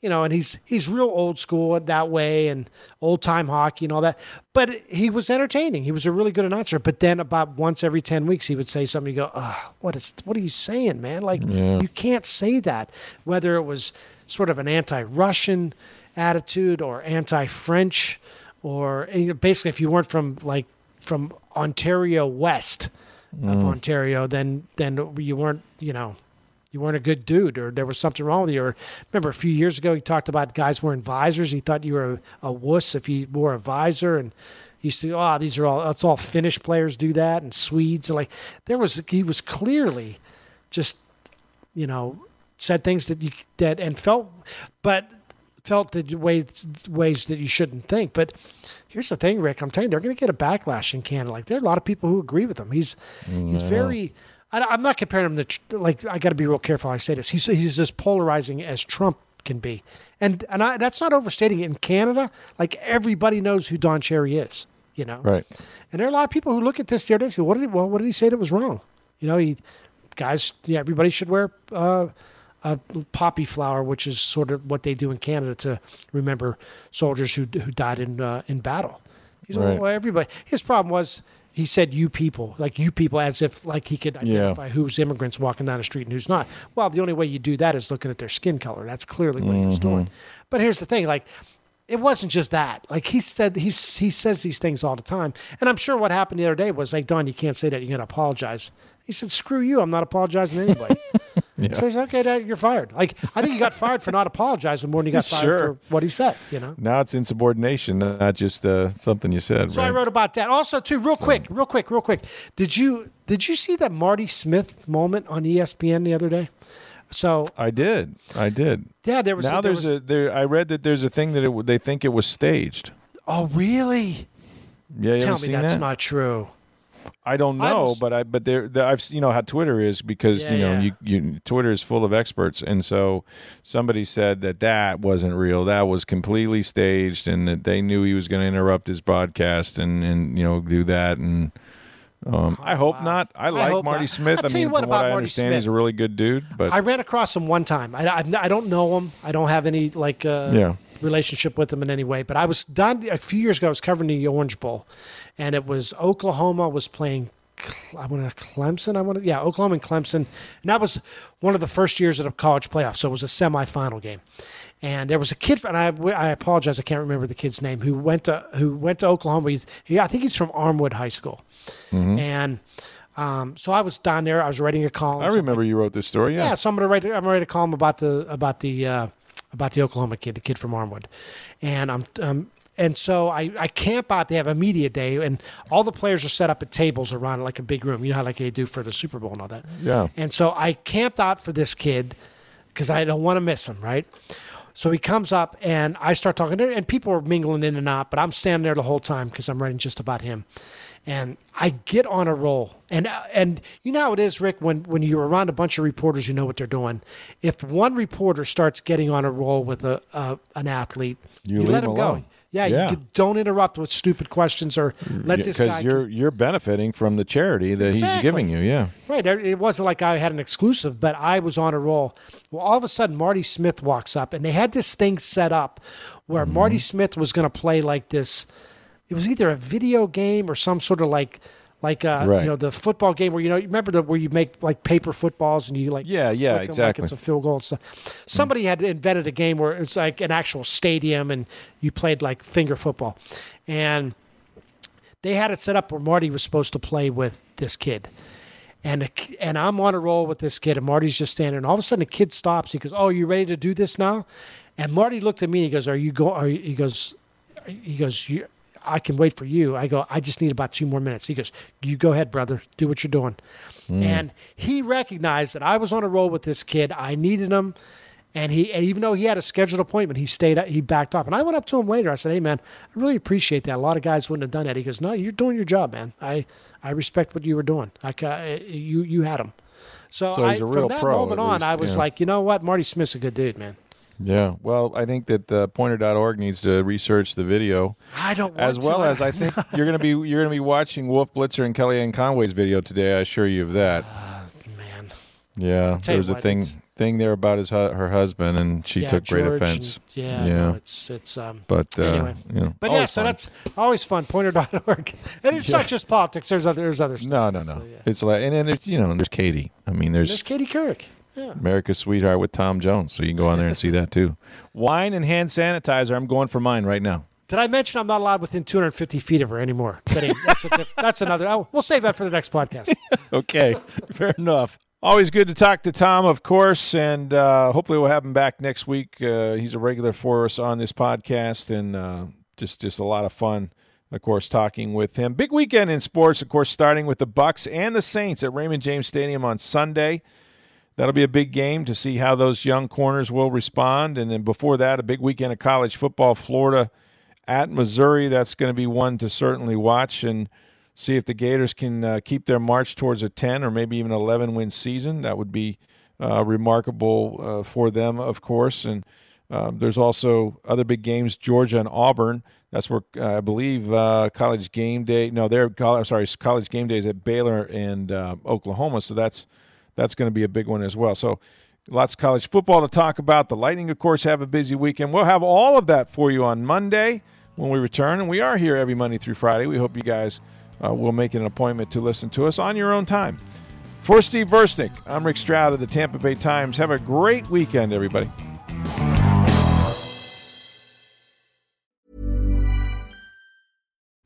[SPEAKER 2] you know, and he's he's real old school that way and old time hockey and all that. But he was entertaining. He was a really good announcer. But then about once every ten weeks, he would say something. You go, oh, what is what are you saying, man? Like you can't say that. Whether it was sort of an anti-Russian attitude or anti-French, or you know, basically if you weren't from like from Ontario West of mm. Ontario, then then you weren't you know you weren't a good dude, or there was something wrong with you. Or remember a few years ago, he talked about guys wearing visors. He thought you were a, a wuss if you wore a visor, and he used to, oh, these are all that's all Finnish players do that, and Swedes, and like there was he was clearly just you know said things that you that and felt, but felt the ways ways that you shouldn't think, but. Here's the thing, Rick. I'm telling you, they're going to get a backlash in Canada. Like there are a lot of people who agree with him. He's he's very. I, I'm not comparing him to like. I got to be real careful. how I say this. He's he's as polarizing as Trump can be, and and I, that's not overstating it. In Canada, like everybody knows who Don Cherry is. You know,
[SPEAKER 1] Right.
[SPEAKER 2] and there are a lot of people who look at this the other day and say, "What did he, well? What did he say that was wrong?" You know, he guys, yeah, everybody should wear uh, a poppy flower, which is sort of what they do in Canada to remember soldiers who who died in uh, in battle. He's like,
[SPEAKER 1] Right.
[SPEAKER 2] well, everybody. His problem was he said "you people," like "you people," as if like he could
[SPEAKER 1] Yeah.
[SPEAKER 2] identify who's immigrants walking down the street and who's not. Well, the only way you do that is looking at their skin color. That's clearly what he was doing. Mm-hmm. But here's the thing, like. It wasn't just that. Like he said, he he says these things all the time, and I'm sure what happened the other day was like, Don, you can't say that. You're going to apologize. He said, "Screw you! I'm not apologizing to anybody." So he's okay. Dad, you're fired. Like I think he got fired for not apologizing more than he got fired
[SPEAKER 1] Sure.
[SPEAKER 2] for what he said. You know.
[SPEAKER 1] Now it's insubordination, not just uh, something you said.
[SPEAKER 2] So I wrote about that. Also, too, real quick, real quick, real quick. Did you did you see that Marty Smith moment on ESPN the other day? So
[SPEAKER 1] I did. I did.
[SPEAKER 2] yeah, there was
[SPEAKER 1] now
[SPEAKER 2] there
[SPEAKER 1] there's
[SPEAKER 2] was-
[SPEAKER 1] a there. I read that there's a thing that it, they think it was staged.
[SPEAKER 2] oh really?
[SPEAKER 1] Yeah, you
[SPEAKER 2] Tell me that's
[SPEAKER 1] that?
[SPEAKER 2] not true.
[SPEAKER 1] I don't
[SPEAKER 2] I
[SPEAKER 1] know,
[SPEAKER 2] was-
[SPEAKER 1] but I but there, there I've you know how Twitter is because
[SPEAKER 2] Yeah,
[SPEAKER 1] you know
[SPEAKER 2] yeah.
[SPEAKER 1] you, you Twitter is full of experts, and so somebody said that that wasn't real, that was completely staged, and that they knew he was going to interrupt his broadcast and and you know do that, and um, I hope not. I like
[SPEAKER 2] hope
[SPEAKER 1] Marty
[SPEAKER 2] not.
[SPEAKER 1] Smith.
[SPEAKER 2] I'll
[SPEAKER 1] I
[SPEAKER 2] tell you
[SPEAKER 1] mean,
[SPEAKER 2] what
[SPEAKER 1] from
[SPEAKER 2] about
[SPEAKER 1] what I
[SPEAKER 2] Marty
[SPEAKER 1] understand, he's a really good dude, but
[SPEAKER 2] I ran across him one time. I, I, I don't know him. I don't have any like uh,
[SPEAKER 1] Yeah.
[SPEAKER 2] relationship with him in any way. But I was done a few years ago. I was covering the Orange Bowl, and it was Oklahoma was playing. I want to Clemson. I want to yeah, Oklahoma and Clemson, and that was one of the first years of the college playoff. So it was a semifinal game, and there was a kid, and I, I apologize, I can't remember the kid's name who went to who went to Oklahoma. He's he, I think he's from Armwood High School, and um, so I was down there. I was writing a column.
[SPEAKER 1] I remember you wrote this story. Yeah,
[SPEAKER 2] Yeah, so I'm gonna write. I'm gonna write a column about the about the uh, about the Oklahoma kid, the kid from Armwood, and I'm um, and so I I camp out. They have a media day, and all the players are set up at tables around like a big room. You know how like they do for the Super Bowl and all that.
[SPEAKER 1] Yeah.
[SPEAKER 2] And so I camped out for this kid because I don't want to miss him, right? So he comes up and I start talking to him, and people are mingling in and out, but I'm standing there the whole time because I'm writing just about him. And I get on a roll, and uh, and you know how it is, Rick. When when you're around a bunch of reporters, you know what they're doing. If one reporter starts getting on a roll with a, a an athlete,
[SPEAKER 1] You
[SPEAKER 2] you, let
[SPEAKER 1] him
[SPEAKER 2] him go. Yeah,
[SPEAKER 1] Yeah.
[SPEAKER 2] you could- don't interrupt with stupid questions or let this
[SPEAKER 1] because
[SPEAKER 2] guy.
[SPEAKER 1] you're you're benefiting from the charity that he's giving you. Yeah,
[SPEAKER 2] Right. It wasn't like I had an exclusive, but I was on a roll. Well, all of a sudden, Marty Smith walks up, and they had this thing set up where
[SPEAKER 1] Mm-hmm.
[SPEAKER 2] Marty Smith was going to play like this. It was either a video game or some sort of like, like uh,
[SPEAKER 1] Right.
[SPEAKER 2] you know, the football game where you know, you remember the where you make like paper footballs and you like,
[SPEAKER 1] Yeah, yeah, exactly.
[SPEAKER 2] Like it's a field goal and stuff. Somebody had invented a game where it's like an actual stadium and you played like finger football, and they had it set up where Marty was supposed to play with this kid. And and I'm on a roll with this kid, and Marty's just standing. And all of a sudden, the kid stops. He goes, "Oh, you ready to do this now?" And Marty looked at me. and He goes, "Are you going?" He goes, "He goes, you, I can wait for you." I go, "I just need about two more minutes." He goes, "You go ahead, brother. Do what you're doing." And he recognized that I was on a roll with this kid. I needed him, and he and even though he had a scheduled appointment, he stayed. He backed off. And I went up to him later. I said, "Hey, man, I really appreciate that. A lot of guys wouldn't have done that." He goes, "No, you're doing your job, man. I I respect what you were doing. Like uh, you you had him." So,
[SPEAKER 1] So
[SPEAKER 2] I, from that moment on,
[SPEAKER 1] least,
[SPEAKER 2] I was
[SPEAKER 1] yeah.
[SPEAKER 2] like, you know what, Marty Smith's a good dude, man.
[SPEAKER 1] Yeah. Well, I think that uh, Poynter.org needs to research the video.
[SPEAKER 2] I don't want
[SPEAKER 1] as
[SPEAKER 2] to.
[SPEAKER 1] well as I think you're going to be you're going to be watching Wolf Blitzer and Kellyanne Conway's video today. I assure you of that.
[SPEAKER 2] man.
[SPEAKER 1] Yeah, there was a
[SPEAKER 2] what,
[SPEAKER 1] thing thing there about his her husband, and she
[SPEAKER 2] yeah,
[SPEAKER 1] took great offense.
[SPEAKER 2] and- yeah,
[SPEAKER 1] yeah.
[SPEAKER 2] no, it's it's um.
[SPEAKER 1] but uh,
[SPEAKER 2] anyway.
[SPEAKER 1] you know,
[SPEAKER 2] But yeah, so
[SPEAKER 1] fun.
[SPEAKER 2] that's always fun. Poynter.org. And it's not just politics. There's other there's other stuff.
[SPEAKER 1] no, no, no.
[SPEAKER 2] So, yeah.
[SPEAKER 1] It's like and then there's you know there's Katie. I mean there's,
[SPEAKER 2] There's Katie Couric. Yeah.
[SPEAKER 1] America's Sweetheart with Tom Jones, so you can go on there and see that too. Wine and hand sanitizer. I'm going for mine right now.
[SPEAKER 2] Did I mention I'm not allowed within 250 feet of her anymore? That's, diff- that's another. Oh, we'll save that for the next podcast.
[SPEAKER 1] Okay, fair enough. Always good to talk to Tom, of course, and uh, hopefully we'll have him back next week. Uh, he's a regular for us on this podcast, and uh, just just a lot of fun, of course, talking with him. Big weekend in sports, of course, starting with the Bucks and the Saints at Raymond James Stadium on Sunday. That'll be a big game to see how those young corners will respond, and then before that, a big weekend of college football. Florida at Missouri. That's going to be one to certainly watch and see if the Gators can uh, keep their march towards a 10 or maybe even 11 win season. That would be uh, remarkable uh, for them, of course. And um, there's also other big games, Georgia and Auburn. That's where uh, I believe uh, college game day. No, they're sorry, college game days at Baylor and uh, Oklahoma. So that's that's going to be a big one as well. So lots of college football to talk about. The Lightning, of course, have a busy weekend. We'll have all of that for you on Monday when we return, and we are here every Monday through Friday. We hope you guys uh, we'll make an appointment to listen to us on your own time. For Steve Versnick, I'm Rick Stroud of the Tampa Bay Times. Have a great weekend, everybody.